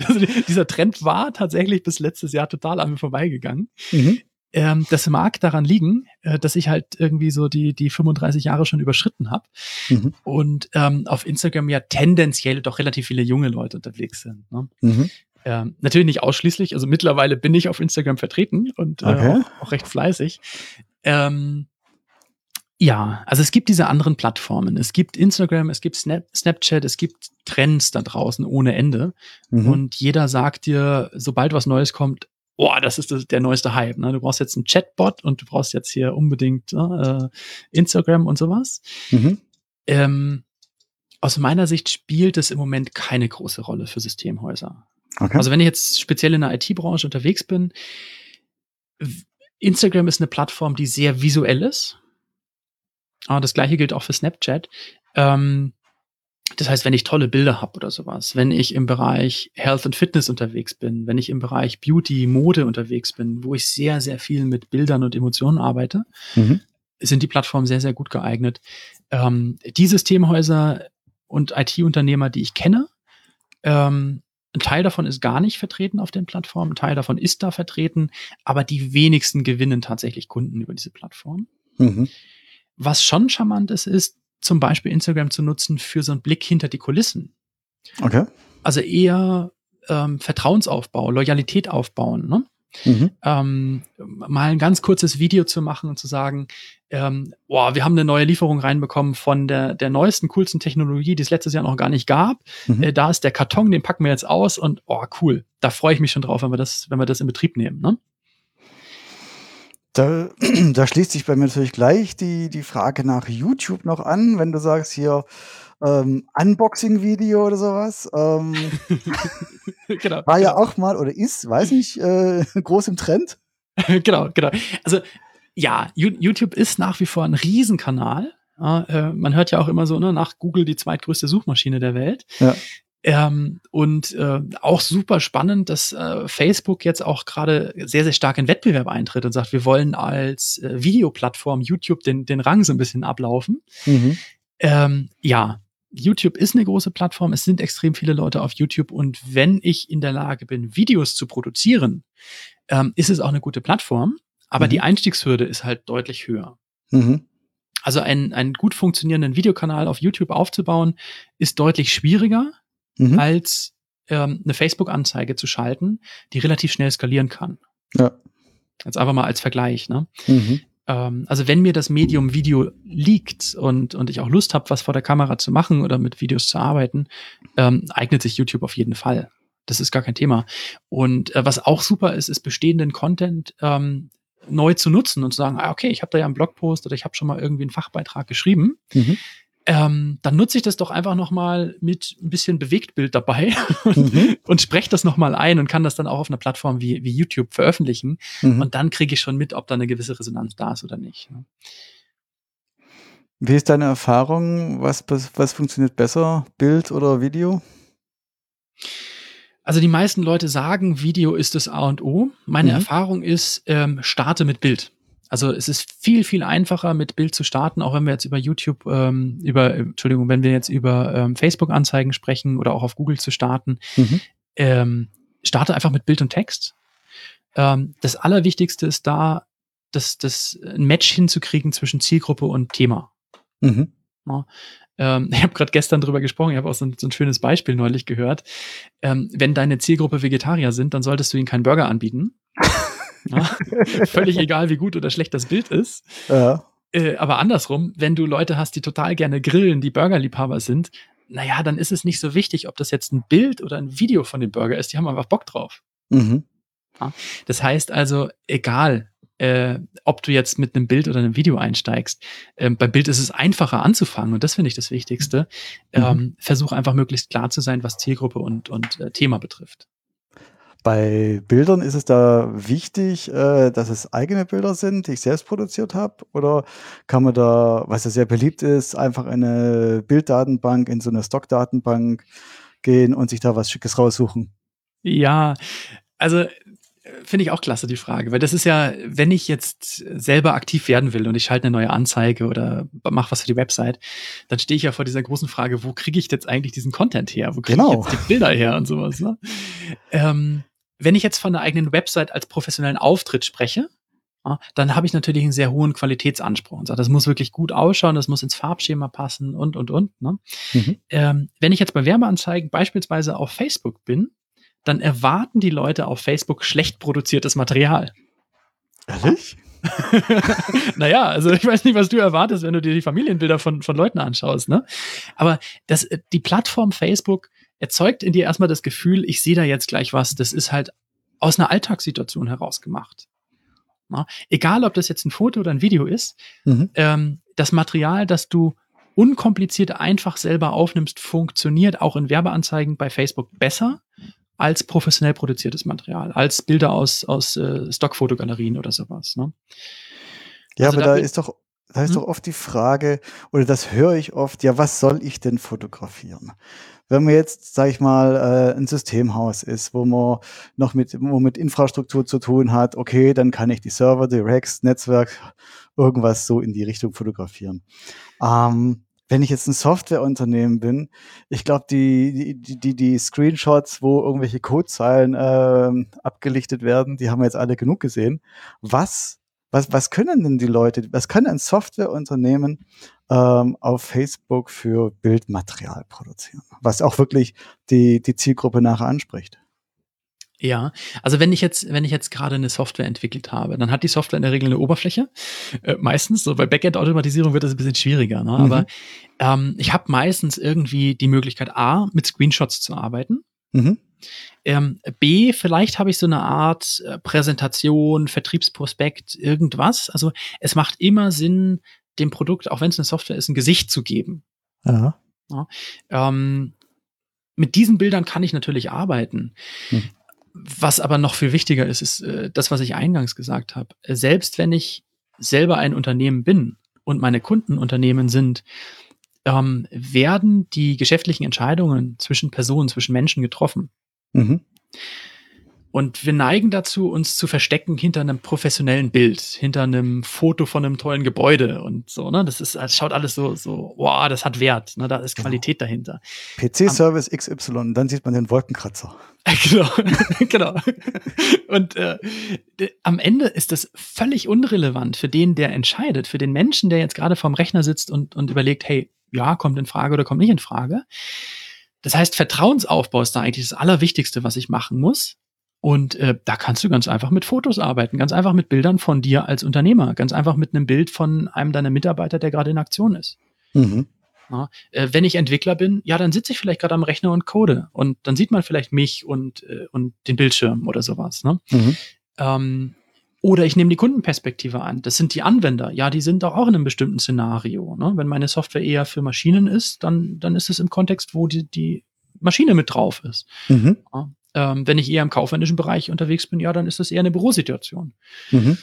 also dieser Trend war tatsächlich bis letztes Jahr total an mir vorbeigegangen. Mhm. Ähm, das mag daran liegen, äh, dass ich halt irgendwie so die, die 35 Jahre schon überschritten habe mhm. und ähm, auf Instagram ja tendenziell doch relativ viele junge Leute unterwegs sind. Ne? Mhm. Ähm, natürlich nicht ausschließlich, also mittlerweile bin ich auf Instagram vertreten und äh, okay. auch, auch, recht fleißig. Ähm, ja, also es gibt diese anderen Plattformen. Es gibt Instagram, es gibt Snap Snapchat, es gibt Trends da draußen ohne Ende. Mhm. Und jeder sagt dir, sobald was Neues kommt, oh, das ist das, der neueste Hype. Ne? Du brauchst jetzt einen Chatbot und du brauchst jetzt hier unbedingt ne, äh, Instagram und sowas. Mhm. Ähm, aus meiner Sicht spielt es im Moment keine große Rolle für Systemhäuser. Okay. Also wenn ich jetzt speziell in der IT-Branche unterwegs bin, Instagram ist eine Plattform, die sehr visuell ist. Aber das gleiche gilt auch für Snapchat. Ähm, das heißt, wenn ich tolle Bilder habe oder sowas, wenn ich im Bereich Health and Fitness unterwegs bin, wenn ich im Bereich Beauty, Mode unterwegs bin, wo ich sehr, sehr viel mit Bildern und Emotionen arbeite, mhm. sind die Plattformen sehr, sehr gut geeignet. Ähm, die Systemhäuser und IT-Unternehmer, die ich kenne, ähm, ein Teil davon ist gar nicht vertreten auf den Plattformen, ein Teil davon ist da vertreten, aber die wenigsten gewinnen tatsächlich Kunden über diese Plattform. Mhm. Was schon charmant ist, ist zum Beispiel Instagram zu nutzen für so einen Blick hinter die Kulissen. Okay. Also eher ähm, Vertrauensaufbau, Loyalität aufbauen. Ne? Mhm. Ähm, mal ein ganz kurzes Video zu machen und zu sagen, ähm, boah, wir haben eine neue Lieferung reinbekommen von der, der neuesten, coolsten Technologie, die es letztes Jahr noch gar nicht gab. Mhm. Äh, da ist der Karton, den packen wir jetzt aus und oh, cool. Da freue ich mich schon drauf, wenn wir das, wenn wir das in Betrieb nehmen. Ne? Da, da schließt sich bei mir natürlich gleich die, die Frage nach YouTube noch an, wenn du sagst hier ähm, Unboxing-Video oder sowas. Ähm, genau, war ja genau. auch mal oder ist, weiß nicht, äh, groß im Trend. genau, genau. Also ja, YouTube ist nach wie vor ein Riesenkanal. Ja, äh, man hört ja auch immer so, ne, nach Google die zweitgrößte Suchmaschine der Welt. Ja. Ähm, und äh, auch super spannend, dass äh, Facebook jetzt auch gerade sehr, sehr stark in Wettbewerb eintritt und sagt, wir wollen als äh, Videoplattform YouTube den, den Rang so ein bisschen ablaufen. Mhm. Ähm, ja, YouTube ist eine große Plattform, es sind extrem viele Leute auf YouTube und wenn ich in der Lage bin, Videos zu produzieren, ähm, ist es auch eine gute Plattform, aber mhm. die Einstiegshürde ist halt deutlich höher. Mhm. Also einen, einen gut funktionierenden Videokanal auf YouTube aufzubauen, ist deutlich schwieriger, mhm. als ähm, eine Facebook-Anzeige zu schalten, die relativ schnell skalieren kann. Ja. Jetzt einfach mal als Vergleich. Ne? Mhm. Ähm, also wenn mir das Medium Video liegt und, und ich auch Lust habe, was vor der Kamera zu machen oder mit Videos zu arbeiten, ähm, eignet sich YouTube auf jeden Fall. Das ist gar kein Thema. Und äh, was auch super ist, ist bestehenden Content ähm, neu zu nutzen und zu sagen, ah, okay, ich habe da ja einen Blogpost oder ich habe schon mal irgendwie einen Fachbeitrag geschrieben. Mhm ähm, dann nutze ich das doch einfach nochmal mit ein bisschen Bewegtbild dabei und, mhm. und spreche das nochmal ein und kann das dann auch auf einer Plattform wie, wie YouTube veröffentlichen. Mhm. Und dann kriege ich schon mit, ob da eine gewisse Resonanz da ist oder nicht. Ne? Wie ist deine Erfahrung? Was, was funktioniert besser, Bild oder Video? Also die meisten Leute sagen, Video ist das A und O. Meine mhm. Erfahrung ist, ähm, starte mit Bild. Also es ist viel, viel einfacher mit Bild zu starten, auch wenn wir jetzt über YouTube, ähm, über, Entschuldigung, wenn wir jetzt über ähm, Facebook-Anzeigen sprechen oder auch auf Google zu starten. Mhm. Ähm, starte einfach mit Bild und Text. Ähm, das Allerwichtigste ist da, das, das ein Match hinzukriegen zwischen Zielgruppe und Thema. Mhm. Ja, ähm, ich habe gerade gestern drüber gesprochen, ich habe auch so ein, so ein, schönes Beispiel neulich gehört. Ähm, wenn deine Zielgruppe Vegetarier sind, dann solltest du ihnen keinen Burger anbieten. Völlig egal, wie gut oder schlecht das Bild ist. Ja. Äh, aber andersrum, wenn du Leute hast, die total gerne grillen, die Burgerliebhaber sind, naja, dann ist es nicht so wichtig, ob das jetzt ein Bild oder ein Video von dem Burger ist. Die haben einfach Bock drauf. Mhm. Ja? Das heißt also, egal, äh, ob du jetzt mit einem Bild oder einem Video einsteigst. Ähm, beim Bild ist es einfacher anzufangen und das finde ich das Wichtigste. Mhm. Ähm, versuch einfach möglichst klar zu sein, was Zielgruppe und, und äh, Thema betrifft. Bei Bildern ist es da wichtig, äh, dass es eigene Bilder sind, die ich selbst produziert habe? Oder kann man da, was ja sehr beliebt ist, einfach in eine Bilddatenbank, in so eine Stockdatenbank gehen und sich da was Schickes raussuchen? Ja, also finde ich auch klasse, die Frage. Weil das ist ja, wenn ich jetzt selber aktiv werden will und ich schalte eine neue Anzeige oder mache was für die Website, dann stehe ich ja vor dieser großen Frage, wo kriege ich jetzt eigentlich diesen Content her? Wo kriege genau. ich jetzt die Bilder her und sowas? Ne? Ähm, wenn ich jetzt von der eigenen Website als professionellen Auftritt spreche, dann habe ich natürlich einen sehr hohen Qualitätsanspruch und sage, das muss wirklich gut ausschauen, das muss ins Farbschema passen und, und, und. Ne? Mhm. Ähm, wenn ich jetzt bei Werbeanzeigen beispielsweise auf Facebook bin, dann erwarten die Leute auf Facebook schlecht produziertes Material. Ehrlich? naja, also ich weiß nicht, was du erwartest, wenn du dir die Familienbilder von, von Leuten anschaust, ne? Aber das, äh, die Plattform Facebook erzeugt in dir erstmal das Gefühl, ich sehe da jetzt gleich was, das ist halt aus einer Alltagssituation heraus gemacht. Na? Egal, ob das jetzt ein Foto oder ein Video ist, mhm. ähm, das Material, das du unkompliziert einfach selber aufnimmst, funktioniert auch in Werbeanzeigen bei Facebook besser als professionell produziertes Material, als Bilder aus, aus äh, Stockfotogalerien oder sowas. Ne? Ja, also aber da, ist doch, da ist hm? doch oft die Frage, oder das höre ich oft, ja, was soll ich denn fotografieren? Wenn man jetzt, sag ich mal, äh, ein Systemhaus ist, wo man noch mit, wo mit Infrastruktur zu tun hat, okay, dann kann ich die Server, die Racks, Netzwerk, irgendwas so in die Richtung fotografieren. Ähm, wenn ich jetzt ein Softwareunternehmen bin, ich glaube, die, die, die, die Screenshots, wo irgendwelche Codezeilen äh, abgelichtet werden, die haben wir jetzt alle genug gesehen. Was, was, was können denn die Leute, was kann ein Softwareunternehmen ähm, auf Facebook für Bildmaterial produzieren, was auch wirklich die, die Zielgruppe nachher anspricht? Ja, also wenn ich jetzt, wenn ich jetzt gerade eine Software entwickelt habe, dann hat die Software in der Regel eine Oberfläche. Äh, meistens, so bei Backend-Automatisierung wird das ein bisschen schwieriger, ne? Mhm. aber ähm, ich habe meistens irgendwie die Möglichkeit, A, mit Screenshots zu arbeiten. Mhm. Ähm, B, vielleicht habe ich so eine Art äh, Präsentation, Vertriebsprospekt, irgendwas. Also es macht immer Sinn, dem Produkt, auch wenn es eine Software ist, ein Gesicht zu geben. Ja. ja ähm, mit diesen Bildern kann ich natürlich arbeiten. Hm. Was aber noch viel wichtiger ist, ist äh, das, was ich eingangs gesagt habe. Selbst wenn ich selber ein Unternehmen bin und meine Kundenunternehmen sind, ähm, werden die geschäftlichen Entscheidungen zwischen Personen, zwischen Menschen getroffen. Mhm. Und wir neigen dazu, uns zu verstecken hinter einem professionellen Bild, hinter einem Foto von einem tollen Gebäude und so, ne? Das ist, das schaut alles so, so, wow, das hat Wert, ne? Da ist genau. Qualität genau. dahinter. PC-Service XY, dann sieht man den Wolkenkratzer. Genau, genau. Und äh, am Ende ist das völlig unrelevant für den, der entscheidet, für den Menschen, der jetzt gerade vorm Rechner sitzt und, und überlegt, hey, ja, kommt in Frage oder kommt nicht in Frage. Das heißt, Vertrauensaufbau ist da eigentlich das Allerwichtigste, was ich machen muss. Und äh, da kannst du ganz einfach mit Fotos arbeiten, ganz einfach mit Bildern von dir als Unternehmer, ganz einfach mit einem Bild von einem deiner Mitarbeiter, der gerade in Aktion ist. Mhm. Ja, äh, wenn ich Entwickler bin, ja, dann sitze ich vielleicht gerade am Rechner und code und dann sieht man vielleicht mich und, äh, und den Bildschirm oder sowas. Ne? Mhm. Ähm, oder ich nehme die Kundenperspektive an. Das sind die Anwender. Ja, die sind auch, auch in einem bestimmten Szenario. Ne? Wenn meine Software eher für Maschinen ist, dann, dann ist es im Kontext, wo die, die Maschine mit drauf ist. Mhm. Ja, ähm, wenn ich eher im kaufmännischen Bereich unterwegs bin, ja, dann ist das eher eine Bürosituation. Mhm.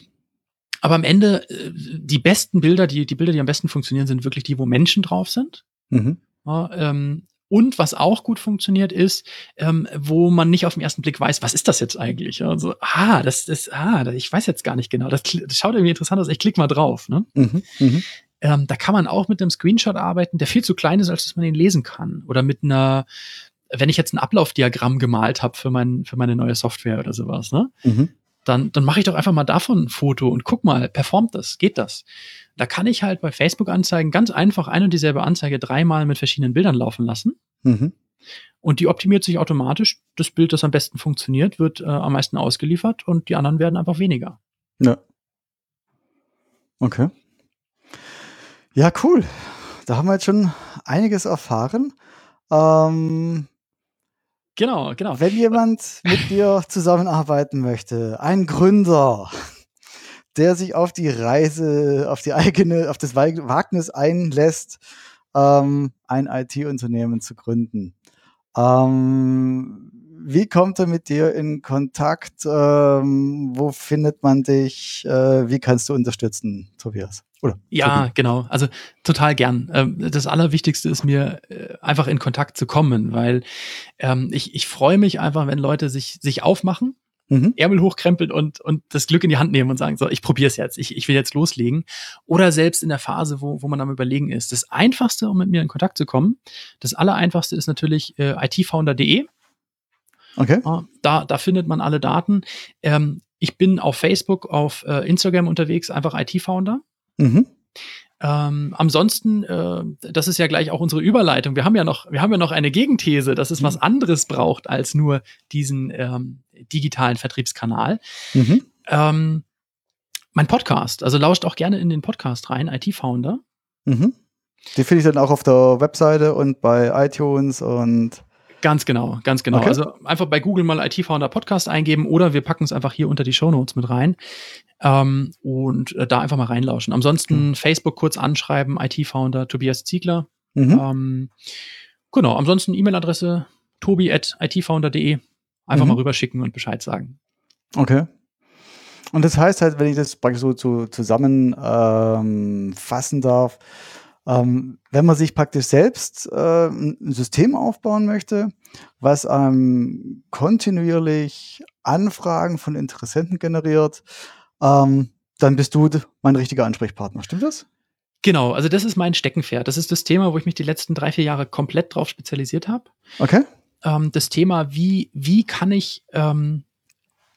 Aber am Ende, äh, die besten Bilder, die, die Bilder, die am besten funktionieren, sind wirklich die, wo Menschen drauf sind. Mhm. Ja, ähm, und was auch gut funktioniert, ist, ähm, wo man nicht auf den ersten Blick weiß, was ist das jetzt eigentlich? Also, ah, das ist, ah, ich weiß jetzt gar nicht genau. Das, das schaut irgendwie interessant aus. Ich klicke mal drauf. Ne? Mhm. Mhm. Ähm, da kann man auch mit einem Screenshot arbeiten, der viel zu klein ist, als dass man ihn lesen kann. Oder mit einer, wenn ich jetzt ein Ablaufdiagramm gemalt habe für, mein, für meine neue Software oder sowas, ne? Mhm. Dann, dann mache ich doch einfach mal davon ein Foto und guck mal, performt das, geht das? Da kann ich halt bei Facebook-Anzeigen ganz einfach ein und dieselbe Anzeige dreimal mit verschiedenen Bildern laufen lassen. Mhm. Und die optimiert sich automatisch. Das Bild, das am besten funktioniert, wird äh, am meisten ausgeliefert und die anderen werden einfach weniger. Ja. Okay. Ja, cool. Da haben wir jetzt schon einiges erfahren. Ähm, Genau, genau. Wenn jemand mit dir zusammenarbeiten möchte, ein Gründer, der sich auf die Reise, auf die eigene, auf das Wagnis einlässt, ähm, ein IT-Unternehmen zu gründen. Ähm, wie kommt er mit dir in Kontakt? Ähm, wo findet man dich? Äh, wie kannst du unterstützen, Tobias? Oder ja, genau. Also total gern. Ähm, das Allerwichtigste ist mir äh, einfach in Kontakt zu kommen, weil ähm, ich, ich freue mich einfach, wenn Leute sich, sich aufmachen mhm. Ärmel hochkrempeln und, und das Glück in die Hand nehmen und sagen, so, ich probiere es jetzt, ich, ich will jetzt loslegen. Oder selbst in der Phase, wo, wo man am Überlegen ist. Das Einfachste, um mit mir in Kontakt zu kommen, das Allereinfachste ist natürlich äh, itfounder.de. Okay. Da, da findet man alle Daten. Ähm, ich bin auf Facebook, auf äh, Instagram unterwegs, einfach IT-Founder. Mhm. Ähm, ansonsten, äh, das ist ja gleich auch unsere Überleitung. Wir haben ja noch, wir haben ja noch eine Gegenthese, dass es mhm. was anderes braucht als nur diesen ähm, digitalen Vertriebskanal. Mhm. Ähm, mein Podcast, also lauscht auch gerne in den Podcast rein, IT-Founder. Mhm. Die finde ich dann auch auf der Webseite und bei iTunes und Ganz genau, ganz genau. Okay. Also einfach bei Google mal IT-Founder Podcast eingeben oder wir packen es einfach hier unter die Show Notes mit rein ähm, und äh, da einfach mal reinlauschen. Ansonsten mhm. Facebook kurz anschreiben, IT-Founder Tobias Ziegler. Mhm. Ähm, genau, ansonsten E-Mail-Adresse tobi.itfounder.de. Einfach mhm. mal rüberschicken und Bescheid sagen. Okay. Und das heißt halt, wenn ich das praktisch so, so zusammenfassen ähm, darf, ähm, wenn man sich praktisch selbst äh, ein System aufbauen möchte, was ähm, kontinuierlich Anfragen von Interessenten generiert, ähm, dann bist du mein richtiger Ansprechpartner. Stimmt das? Genau, also das ist mein Steckenpferd. Das ist das Thema, wo ich mich die letzten drei, vier Jahre komplett drauf spezialisiert habe. Okay. Ähm, das Thema, wie, wie kann ich ähm,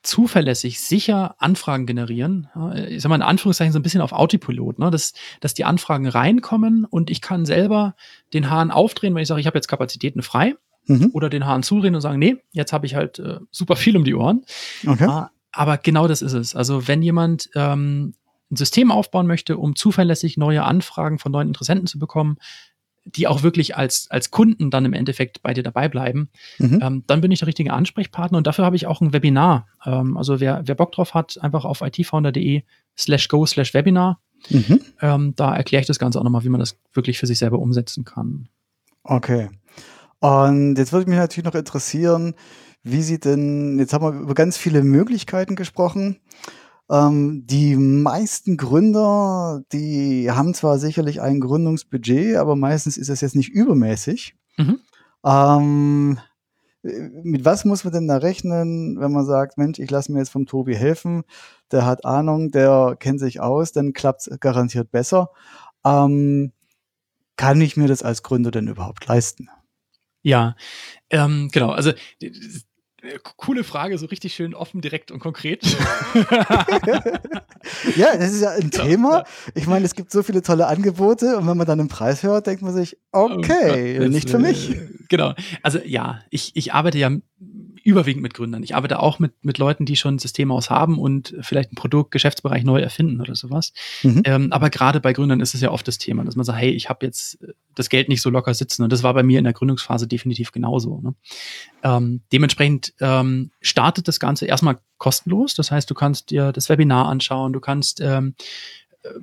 zuverlässig, sicher Anfragen generieren. Ich sag mal in Anführungszeichen so ein bisschen auf Autopilot, ne? dass, dass die Anfragen reinkommen und ich kann selber den Hahn aufdrehen, wenn ich sage, ich habe jetzt Kapazitäten frei. Mhm. Oder den Hahn zudrehen und sagen, nee, jetzt habe ich halt äh, super viel um die Ohren. Okay. Äh, aber genau das ist es. Also wenn jemand ähm, ein System aufbauen möchte, um zuverlässig neue Anfragen von neuen Interessenten zu bekommen, die auch wirklich als, als Kunden dann im Endeffekt bei dir dabei bleiben, mhm. ähm, dann bin ich der richtige Ansprechpartner und dafür habe ich auch ein Webinar. Ähm, also wer, wer Bock drauf hat, einfach auf itfounder.de slash go slash Webinar. Mhm. Ähm, da erkläre ich das Ganze auch nochmal, wie man das wirklich für sich selber umsetzen kann. Okay. Und jetzt würde mich natürlich noch interessieren, wie Sie denn, jetzt haben wir über ganz viele Möglichkeiten gesprochen. Ähm, die meisten Gründer, die haben zwar sicherlich ein Gründungsbudget, aber meistens ist es jetzt nicht übermäßig. Mhm. Ähm, mit was muss man denn da rechnen, wenn man sagt, Mensch, ich lasse mir jetzt vom Tobi helfen, der hat Ahnung, der kennt sich aus, dann klappt es garantiert besser. Ähm, kann ich mir das als Gründer denn überhaupt leisten? Ja, ähm, genau. Also Coole Frage, so richtig schön offen, direkt und konkret. ja, das ist ja ein Thema. Ich meine, es gibt so viele tolle Angebote und wenn man dann den Preis hört, denkt man sich, okay, oh nicht für mich. Genau. Also ja, ich, ich arbeite ja überwiegend mit Gründern. Ich arbeite auch mit, mit Leuten, die schon ein Systemhaus haben und vielleicht ein Produkt, Geschäftsbereich neu erfinden oder sowas. Mhm. Ähm, aber gerade bei Gründern ist es ja oft das Thema, dass man sagt, hey, ich habe jetzt äh, das Geld nicht so locker sitzen. Und das war bei mir in der Gründungsphase definitiv genauso. Ne? Ähm, dementsprechend ähm, startet das Ganze erstmal kostenlos. Das heißt, du kannst dir das Webinar anschauen, du kannst ähm,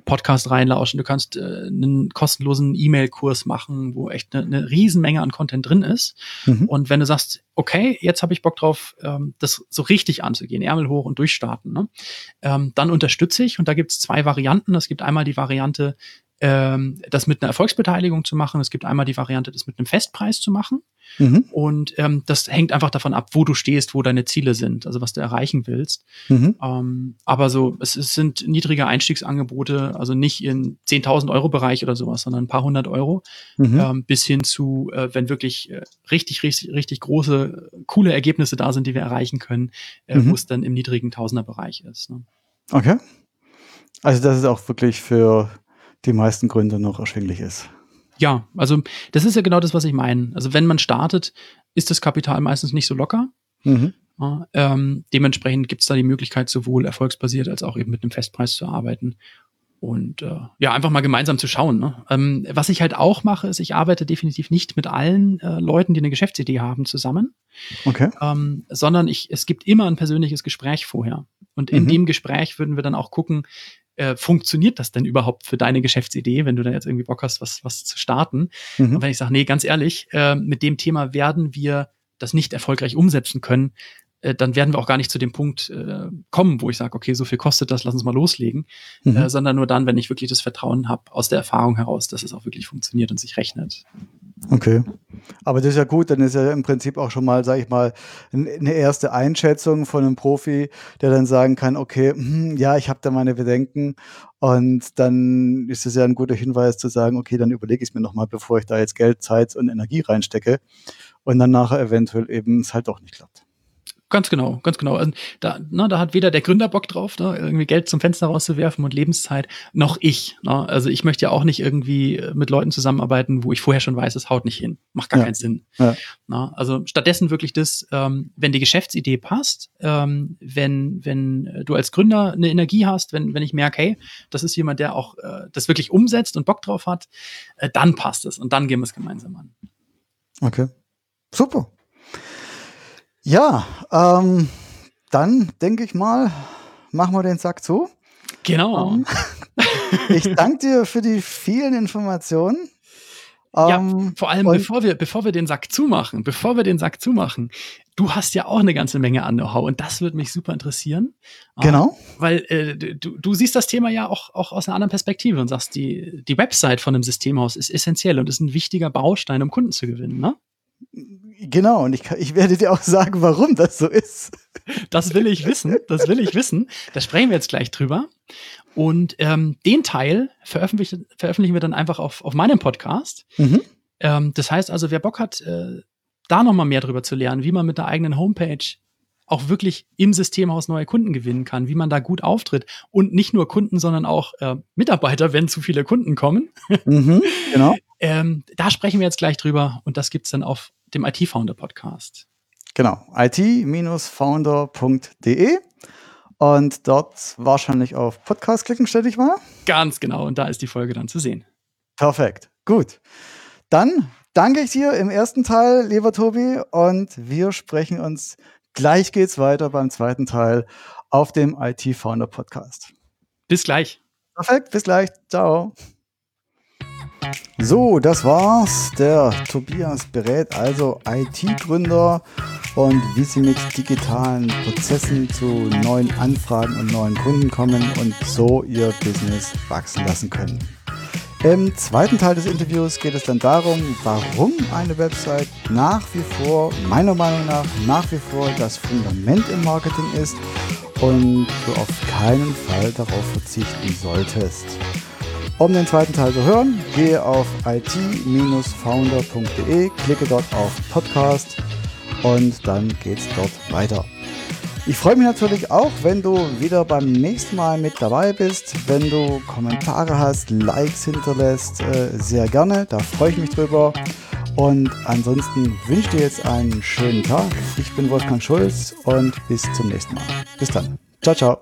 Podcast reinlauschen, du kannst äh, einen kostenlosen E-Mail-Kurs machen, wo echt eine, eine Riesenmenge an Content drin ist. Mhm. Und wenn du sagst, okay, jetzt habe ich Bock drauf, ähm, das so richtig anzugehen, Ärmel hoch und durchstarten, ne? ähm, dann unterstütze ich und da gibt es zwei Varianten. Es gibt einmal die Variante, ähm, das mit einer Erfolgsbeteiligung zu machen. Es gibt einmal die Variante, das mit einem Festpreis zu machen. Mhm. Und ähm, das hängt einfach davon ab, wo du stehst, wo deine Ziele sind, also was du erreichen willst. Mhm. Ähm, aber so, es, es, sind niedrige Einstiegsangebote, also nicht in 10.000 Euro Bereich oder sowas, sondern ein paar hundert Euro, mhm. ähm, bis hin zu, äh, wenn wirklich äh, richtig, richtig, richtig große, coole Ergebnisse da sind, die wir erreichen können, äh, mhm. wo es dann im niedrigen Tausenderbereich ist. Ne? Okay. Also das ist auch wirklich für die meisten Gründe noch erschwinglich ist. Ja, also das ist ja genau das, was ich meine. Also wenn man startet, ist das Kapital meistens nicht so locker. Mhm. Ja, ähm, dementsprechend gibt es da die Möglichkeit, sowohl erfolgsbasiert als auch eben mit einem Festpreis zu arbeiten. Und äh, ja, einfach mal gemeinsam zu schauen. Ne? Ähm, was ich halt auch mache, ist, ich arbeite definitiv nicht mit allen äh, Leuten, die eine Geschäftsidee haben, zusammen. Okay. Ähm, sondern ich, es gibt immer ein persönliches Gespräch vorher. Und in mhm. dem Gespräch würden wir dann auch gucken, äh, funktioniert das denn überhaupt für deine Geschäftsidee, wenn du da jetzt irgendwie Bock hast, was, was zu starten? Mhm. Und wenn ich sage, nee, ganz ehrlich, äh, mit dem Thema werden wir das nicht erfolgreich umsetzen können, äh, dann werden wir auch gar nicht zu dem Punkt äh, kommen, wo ich sage, okay, so viel kostet das, lass uns mal loslegen, mhm. äh, sondern nur dann, wenn ich wirklich das Vertrauen habe aus der Erfahrung heraus, dass es auch wirklich funktioniert und sich rechnet. Okay. Aber das ist ja gut, dann ist ja im Prinzip auch schon mal, sag ich mal, eine erste Einschätzung von einem Profi, der dann sagen kann, okay, hm, ja, ich habe da meine Bedenken und dann ist es ja ein guter Hinweis zu sagen, okay, dann überlege ich es mir nochmal, bevor ich da jetzt Geld, Zeit und Energie reinstecke und dann nachher eventuell eben es halt doch nicht klappt. Ganz genau, ganz genau. Also da, na, da hat weder der Gründer Bock drauf, ne, irgendwie Geld zum Fenster rauszuwerfen und Lebenszeit, noch ich. Ne. Also ich möchte ja auch nicht irgendwie äh, mit Leuten zusammenarbeiten, wo ich vorher schon weiß, es haut nicht hin. Macht gar ja. keinen Sinn. Ja. Na, also stattdessen wirklich das, ähm, wenn die Geschäftsidee passt, ähm, wenn, wenn du als Gründer eine Energie hast, wenn, wenn ich merke, hey, das ist jemand, der auch äh, das wirklich umsetzt und Bock drauf hat, äh, dann passt es und dann gehen wir es gemeinsam an. Okay. Super. Ja, ähm, dann denke ich mal, machen wir den Sack zu. Genau. Ähm, ich danke dir für die vielen Informationen. Ja, ähm, vor allem bevor wir, bevor wir den Sack zumachen, bevor wir den Sack zumachen, du hast ja auch eine ganze Menge an Know-how und das würde mich super interessieren. Genau. Ähm, weil äh, du, du siehst das Thema ja auch, auch aus einer anderen Perspektive und sagst, die, die Website von einem Systemhaus ist essentiell und ist ein wichtiger Baustein, um Kunden zu gewinnen, ne? Genau, und ich, ich werde dir auch sagen, warum das so ist. Das will ich wissen, das will ich wissen. Da sprechen wir jetzt gleich drüber. Und ähm, den Teil veröffentlichen, veröffentlichen wir dann einfach auf, auf meinem Podcast. Mhm. Ähm, das heißt also, wer Bock hat, äh, da nochmal mehr drüber zu lernen, wie man mit der eigenen Homepage auch wirklich im Systemhaus neue Kunden gewinnen kann, wie man da gut auftritt und nicht nur Kunden, sondern auch äh, Mitarbeiter, wenn zu viele Kunden kommen. Mhm, genau. Ähm, da sprechen wir jetzt gleich drüber und das gibt es dann auf dem IT-Founder Podcast. Genau, it-founder.de und dort wahrscheinlich auf Podcast klicken, stelle ich mal. Ganz genau, und da ist die Folge dann zu sehen. Perfekt, gut. Dann danke ich dir im ersten Teil, lieber Tobi, und wir sprechen uns Gleich geht's weiter beim zweiten Teil auf dem IT Founder Podcast. Bis gleich. Perfekt, bis gleich. Ciao. So, das war's. Der Tobias berät also IT-Gründer und wie sie mit digitalen Prozessen zu neuen Anfragen und neuen Kunden kommen und so ihr Business wachsen lassen können. Im zweiten Teil des Interviews geht es dann darum, warum eine Website nach wie vor, meiner Meinung nach, nach wie vor das Fundament im Marketing ist und du auf keinen Fall darauf verzichten solltest. Um den zweiten Teil zu hören, gehe auf it-founder.de, klicke dort auf Podcast und dann geht's dort weiter. Ich freue mich natürlich auch, wenn du wieder beim nächsten Mal mit dabei bist. Wenn du Kommentare hast, Likes hinterlässt, äh, sehr gerne. Da freue ich mich drüber. Und ansonsten wünsche ich dir jetzt einen schönen Tag. Ich bin Wolfgang Schulz und bis zum nächsten Mal. Bis dann. Ciao, ciao.